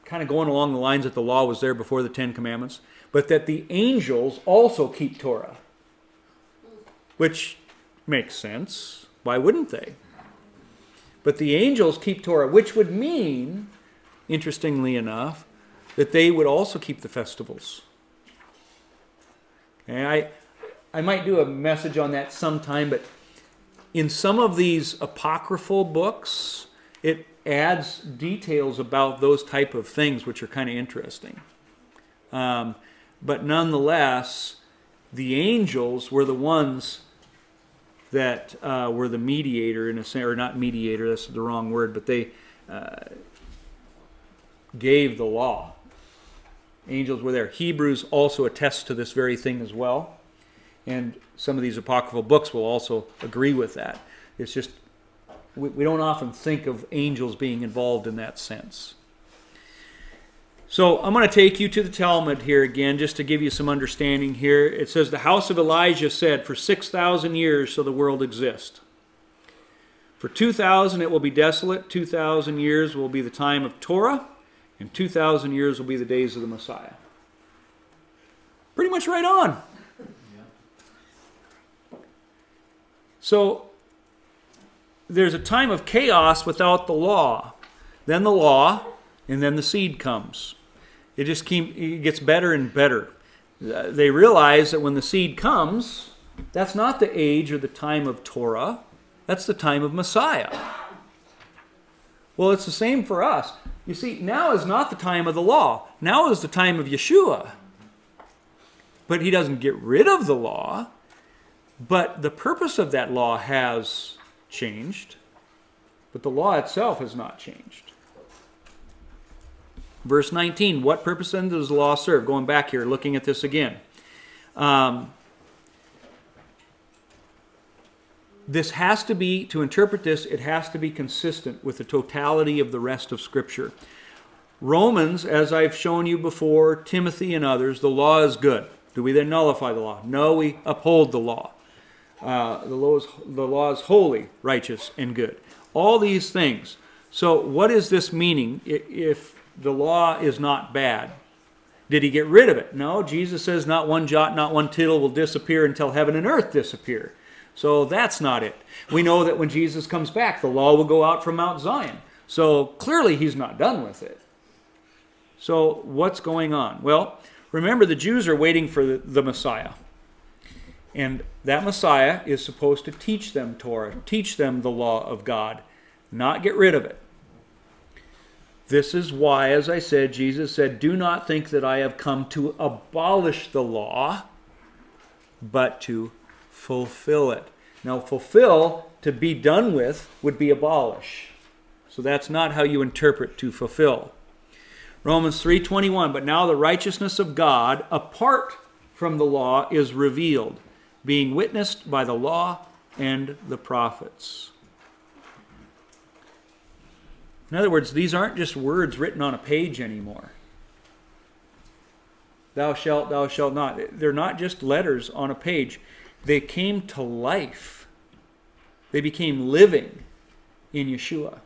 kind of going along the lines that the law was there before the Ten Commandments, but that the angels also keep Torah. Which makes sense. Why wouldn't they? But the angels keep Torah, which would mean, interestingly enough, that they would also keep the festivals. And I, I might do a message on that sometime, but in some of these apocryphal books, it adds details about those type of things, which are kind of interesting. Um, but nonetheless, the angels were the ones that uh, were the mediator in a sense, or not mediator. That's the wrong word, but they uh, gave the law. Angels were there. Hebrews also attests to this very thing as well, and some of these apocryphal books will also agree with that. It's just we, we don't often think of angels being involved in that sense. So I'm going to take you to the Talmud here again, just to give you some understanding here. It says, The house of Elijah said, For 6,000 years shall the world exist. For 2,000 it will be desolate, 2,000 years will be the time of Torah, and 2,000 years will be the days of the Messiah. Pretty much right on. So there's a time of chaos without the law. Then the law, and then the seed comes. It just keep, it gets better and better. Uh, They realize that when the seed comes, that's not the age or the time of Torah, that's the time of Messiah. Well, it's the same for us. You see, now is not the time of the law, now is the time of Yeshua. But he doesn't get rid of the law, but the purpose of that law has changed, but the law itself has not changed. Verse 19, what purpose then does the law serve? Going back here, looking at this again. Um, this has to be, to interpret this, it has to be consistent with the totality of the rest of Scripture. Romans, as I've shown you before, Timothy and others, the law is good. Do we then nullify the law? No, we uphold the law. Uh, the, law is, the law is holy, righteous, and good. All these things. So, what is this meaning if the law is not bad? Did he get rid of it? No, Jesus says not one jot, not one tittle will disappear until heaven and earth disappear. So that's not it. We know that when Jesus comes back, the law will go out from Mount Zion. So clearly he's not done with it. So what's going on? Well, remember the Jews are waiting for the, the Messiah. And that Messiah is supposed to teach them Torah, teach them the law of God, not get rid of it. This is why, as I said, Jesus said, Do not think that I have come to abolish the law, but to fulfill it. Now, fulfill, to be done with, would be abolish. So that's not how you interpret to fulfill. Romans 3:21 But now the righteousness of God apart from the law is revealed, being witnessed by the law and the prophets. In other words, these aren't just words written on a page anymore. Thou shalt, thou shalt not. They're not just letters on a page. They came to life. They became living in Yeshua.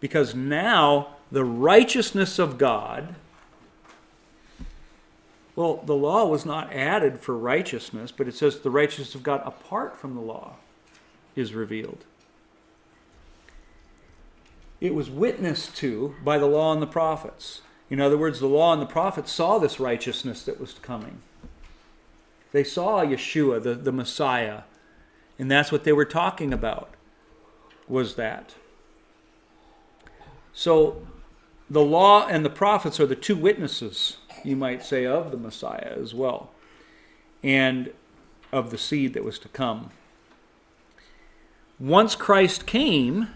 Because now the righteousness of God, well, the law was not added for righteousness, but it says the righteousness of God apart from the law is revealed. It was witnessed to by the law and the prophets. In other words, the law and the prophets saw this righteousness that was coming. They saw Yeshua, the, the Messiah, and that's what they were talking about, was that. So the law and the prophets are the two witnesses, you might say, of the Messiah as well, and of the seed that was to come. Once Christ came,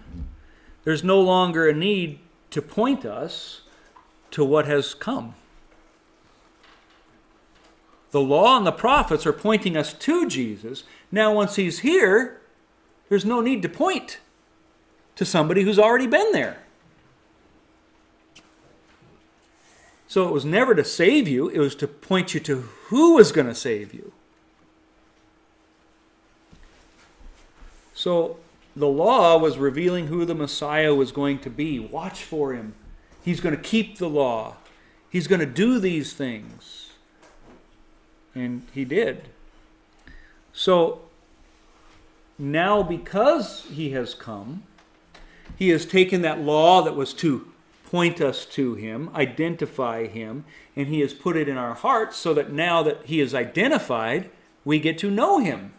there's no longer a need to point us to what has come. The law and the prophets are pointing us to Jesus. Now, once he's here, there's no need to point to somebody who's already been there. So it was never to save you, it was to point you to who was going to save you. So the law was revealing who the Messiah was going to be. Watch for him. He's going to keep the law, he's going to do these things. And he did. So now, because he has come, he has taken that law that was to point us to him, identify him, and he has put it in our hearts so that now that he is identified, we get to know him,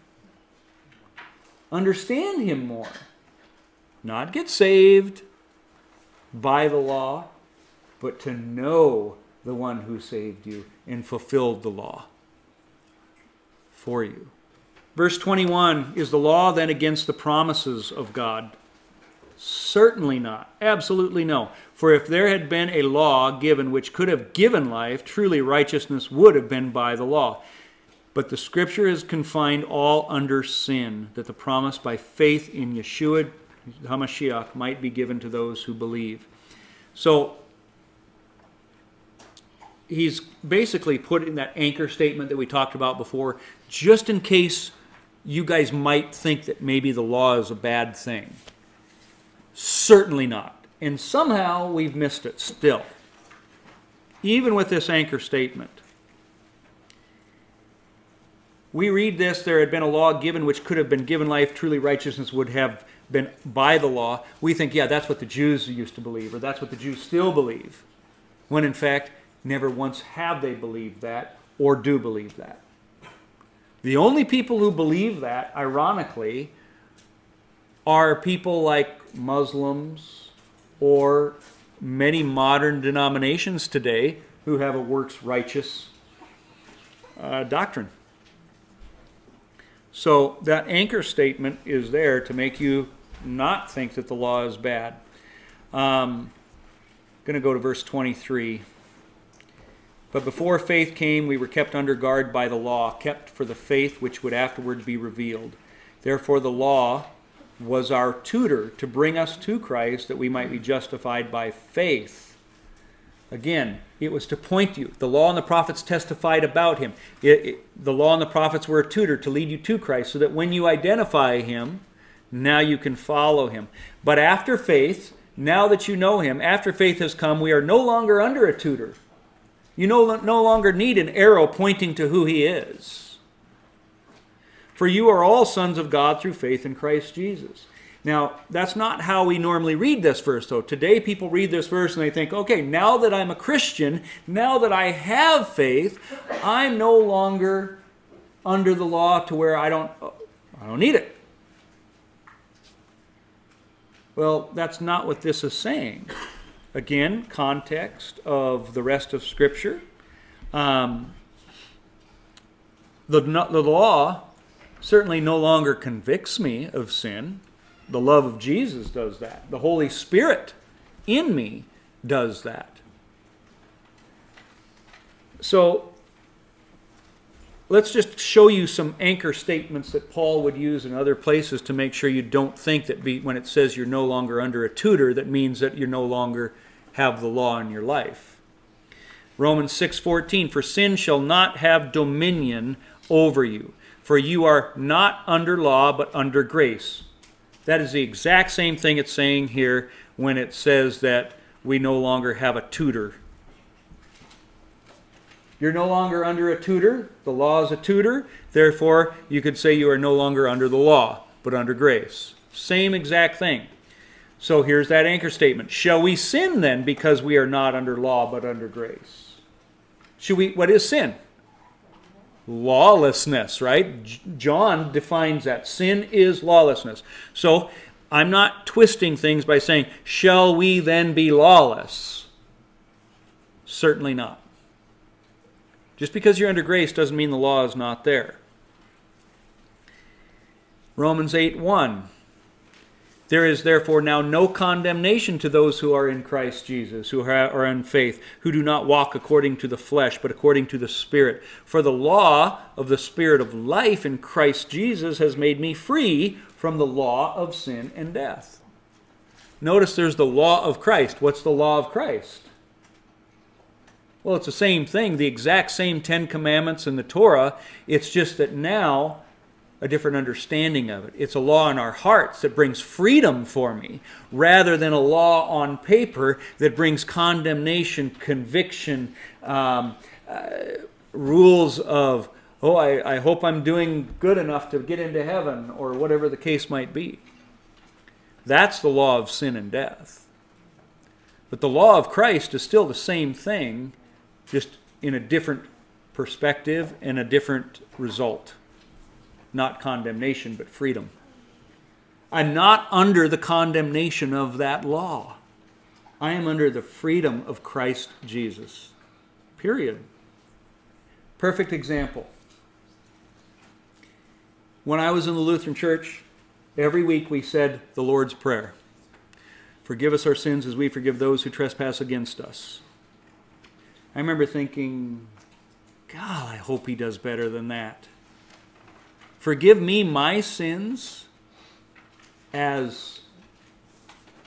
understand him more. Not get saved by the law, but to know the one who saved you and fulfilled the law for you. Verse 21 Is the law then against the promises of God? Certainly not. Absolutely no. For if there had been a law given which could have given life, truly righteousness would have been by the law. But the scripture has confined all under sin, that the promise by faith in Yeshua HaMashiach might be given to those who believe. So he's basically put in that anchor statement that we talked about before, just in case you guys might think that maybe the law is a bad thing. Certainly not. And somehow we've missed it still. Even with this anchor statement. We read this there had been a law given which could have been given life, truly righteousness would have been by the law. We think, yeah, that's what the Jews used to believe, or that's what the Jews still believe. When in fact, never once have they believed that or do believe that. The only people who believe that, ironically, are people like Muslims or many modern denominations today who have a works righteous uh, doctrine. So that anchor statement is there to make you not think that the law is bad. Um, going to go to verse 23. But before faith came, we were kept under guard by the law, kept for the faith which would afterward be revealed. Therefore, the law was our tutor to bring us to Christ that we might be justified by faith. Again, it was to point you. The law and the prophets testified about him. It, it, the law and the prophets were a tutor to lead you to Christ so that when you identify him, now you can follow him. But after faith, now that you know him, after faith has come, we are no longer under a tutor. You no, no longer need an arrow pointing to who he is. For you are all sons of God through faith in Christ Jesus. Now, that's not how we normally read this verse, though. Today, people read this verse and they think, okay, now that I'm a Christian, now that I have faith, I'm no longer under the law to where I don't, I don't need it. Well, that's not what this is saying. Again, context of the rest of Scripture. Um, the, the law certainly no longer convicts me of sin. The love of Jesus does that. The Holy Spirit in me does that. So let's just show you some anchor statements that Paul would use in other places to make sure you don't think that be, when it says you're no longer under a tutor, that means that you no longer have the law in your life. Romans 6:14 For sin shall not have dominion over you, for you are not under law but under grace. That is the exact same thing it's saying here when it says that we no longer have a tutor. You're no longer under a tutor. The law is a tutor. Therefore, you could say you are no longer under the law, but under grace. Same exact thing. So here's that anchor statement. Shall we sin then because we are not under law but under grace? Should we what is sin? Lawlessness, right? John defines that. Sin is lawlessness. So I'm not twisting things by saying, shall we then be lawless? Certainly not. Just because you're under grace doesn't mean the law is not there. Romans 8 1. There is therefore now no condemnation to those who are in Christ Jesus, who are in faith, who do not walk according to the flesh, but according to the Spirit. For the law of the Spirit of life in Christ Jesus has made me free from the law of sin and death. Notice there's the law of Christ. What's the law of Christ? Well, it's the same thing, the exact same Ten Commandments in the Torah. It's just that now a different understanding of it. It's a law in our hearts that brings freedom for me rather than a law on paper that brings condemnation, conviction, um, uh, rules of, oh, I, I hope I'm doing good enough to get into heaven or whatever the case might be. That's the law of sin and death. But the law of Christ is still the same thing, just in a different perspective and a different result not condemnation, but freedom. I'm not under the condemnation of that law. I am under the freedom of Christ Jesus. Period. Perfect example. When I was in the Lutheran Church, every week we said the Lord's Prayer Forgive us our sins as we forgive those who trespass against us. I remember thinking, God, I hope he does better than that. Forgive me my sins as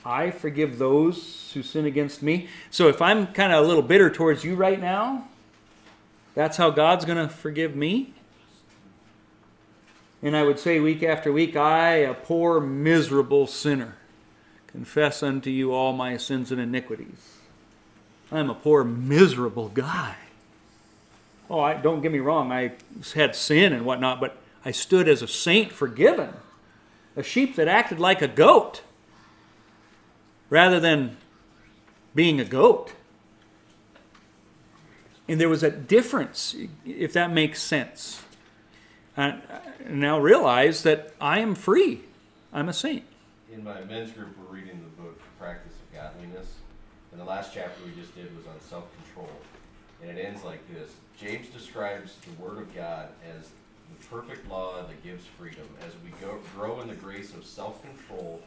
I forgive those who sin against me. So if I'm kind of a little bitter towards you right now, that's how God's going to forgive me. And I would say week after week, I, a poor, miserable sinner, confess unto you all my sins and iniquities. I'm a poor, miserable guy. Oh, I, don't get me wrong, I had sin and whatnot, but I stood as a saint forgiven, a sheep that acted like a goat rather than being a goat. And there was a difference, if that makes sense. I now realize that I am free. I'm a saint. In my men's group, we're reading the book The Practice of Godliness, and the last chapter we just did was on self control. And it ends like this James describes the Word of God as the perfect law that gives freedom. As we go, grow in the grace of self control,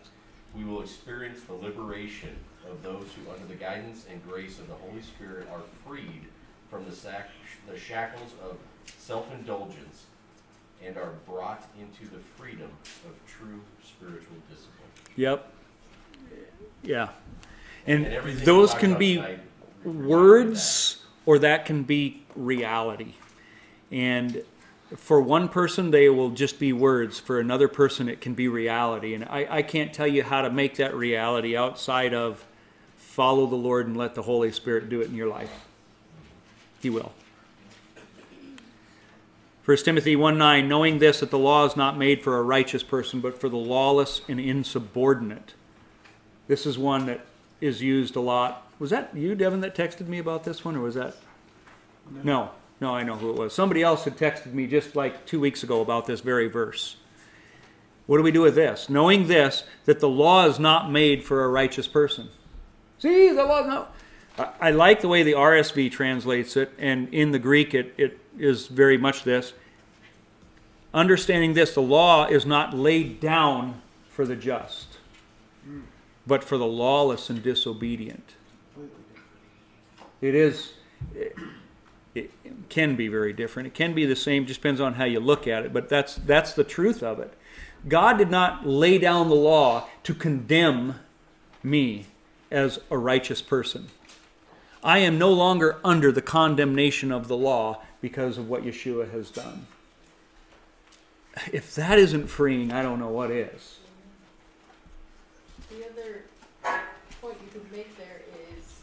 we will experience the liberation of those who, under the guidance and grace of the Holy Spirit, are freed from the, sac- the shackles of self indulgence and are brought into the freedom of true spiritual discipline. Yep. Yeah. And, And those can be tonight words or that can be reality. And for one person, they will just be words. For another person, it can be reality. And I, I can't tell you how to make that reality outside of follow the Lord and let the Holy Spirit do it in your life. He will. 1 Timothy 1 9, knowing this, that the law is not made for a righteous person, but for the lawless and insubordinate. This is one that is used a lot. Was that you, Devin, that texted me about this one, or was that? No, no, I know who it was. Somebody else had texted me just like two weeks ago about this very verse. What do we do with this? Knowing this, that the law is not made for a righteous person. See, the law is not. I, like the way the RSV translates it, and in the Greek, it, it is very much this. Understanding this, the law is not laid down for the just, but for the lawless and disobedient. It is, can be very different. It can be the same, just depends on how you look at it, but that's, that's the truth of it. God did not lay down the law to condemn me as a righteous person. I am no longer under the condemnation of the law because of what Yeshua has done. If that isn't freeing, I don't know what is. The other point you could make there is,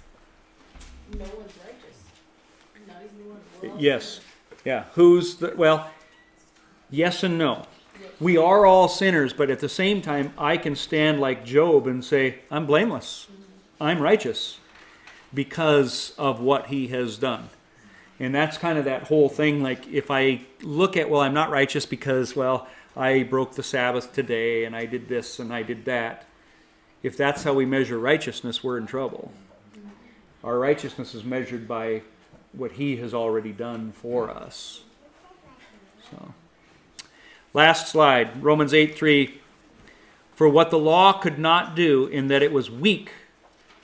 no one's righteous, Yes. Yeah, who's the, well, yes and no. We are all sinners, but at the same time, I can stand like Job and say, I'm blameless. I'm righteous because of what he has done. And that's kind of that whole thing. Like, if I look at, well, I'm not righteous because, well, I broke the Sabbath today and I did this and I did that. If that's how we measure righteousness, we're in trouble. Our righteousness is measured by what he has already done for us. So, last slide Romans 8 3. For what the law could not do, in that it was weak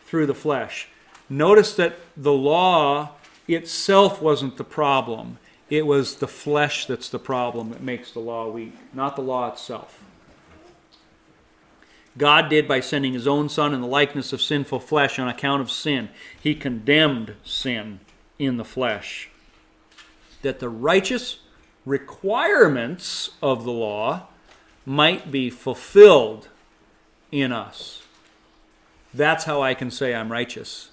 through the flesh. Notice that the law itself wasn't the problem, it was the flesh that's the problem that makes the law weak, not the law itself. God did by sending his own Son in the likeness of sinful flesh on account of sin. He condemned sin in the flesh. That the righteous requirements of the law might be fulfilled in us. That's how I can say I'm righteous.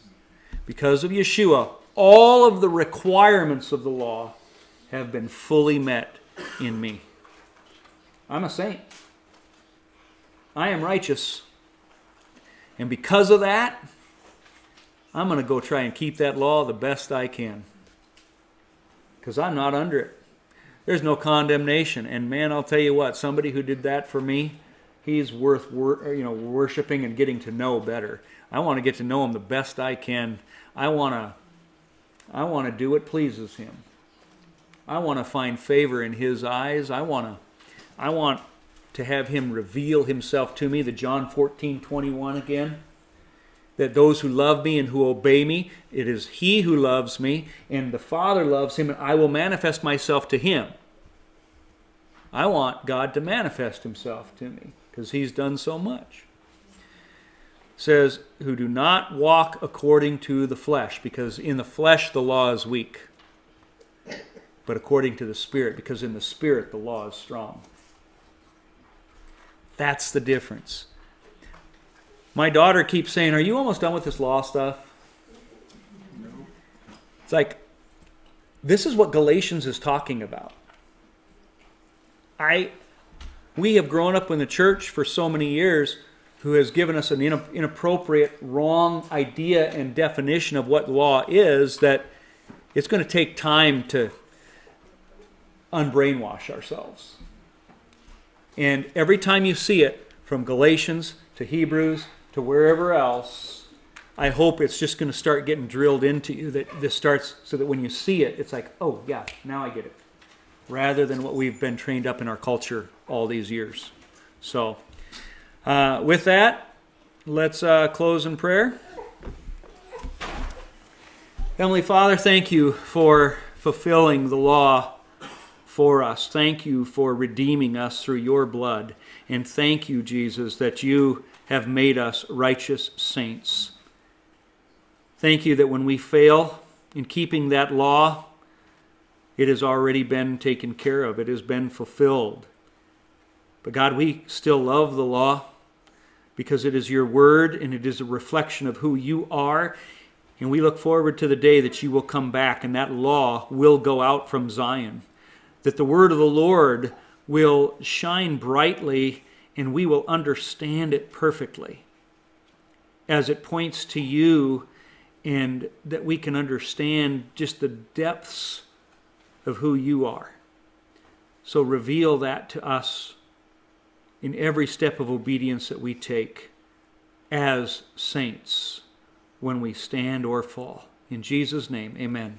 Because of Yeshua, all of the requirements of the law have been fully met in me. I'm a saint. I am righteous. And because of that, I'm going to go try and keep that law the best I can. Because I'm not under it. There's no condemnation. And man, I'll tell you what, somebody who did that for me, he's worth wor- uh, you know worshiping and getting to know better. I want to get to know him the best I can. I want to I want to do what pleases him. I want to find favor in his eyes. I want to I want to have him reveal himself to me, the John 14, 21 again. That those who love me and who obey me, it is he who loves me, and the Father loves him, and I will manifest myself to him. I want God to manifest himself to me because he's done so much. It says, who do not walk according to the flesh, because in the flesh the law is weak, but according to the Spirit, because in the Spirit the law is strong. That's the difference. My daughter keeps saying, Are you almost done with this law stuff? It's like, this is what Galatians is talking about. I, we have grown up in the church for so many years who has given us an inappropriate, wrong idea and definition of what law is that it's going to take time to unbrainwash ourselves. And every time you see it, from Galatians to Hebrews to wherever else, I hope it's just going to start getting drilled into you that this starts so that when you see it, it's like, oh, yeah, now I get it. Rather than what we've been trained up in our culture all these years. So, uh, with that, let's uh, close in prayer. Heavenly Father, thank you for fulfilling the law for us. Thank you for redeeming us through your blood. And thank you, Jesus, that you have made us righteous saints. Thank you that when we fail in keeping that law, it has already been taken care of, it has been fulfilled. But God, we still love the law because it is your word and it is a reflection of who you are. And we look forward to the day that you will come back and that law will go out from Zion. That the word of the Lord will shine brightly and we will understand it perfectly as it points to you and that we can understand just the depths of who you are. So reveal that to us in every step of obedience that we take as saints when we stand or fall. In Jesus' name, amen.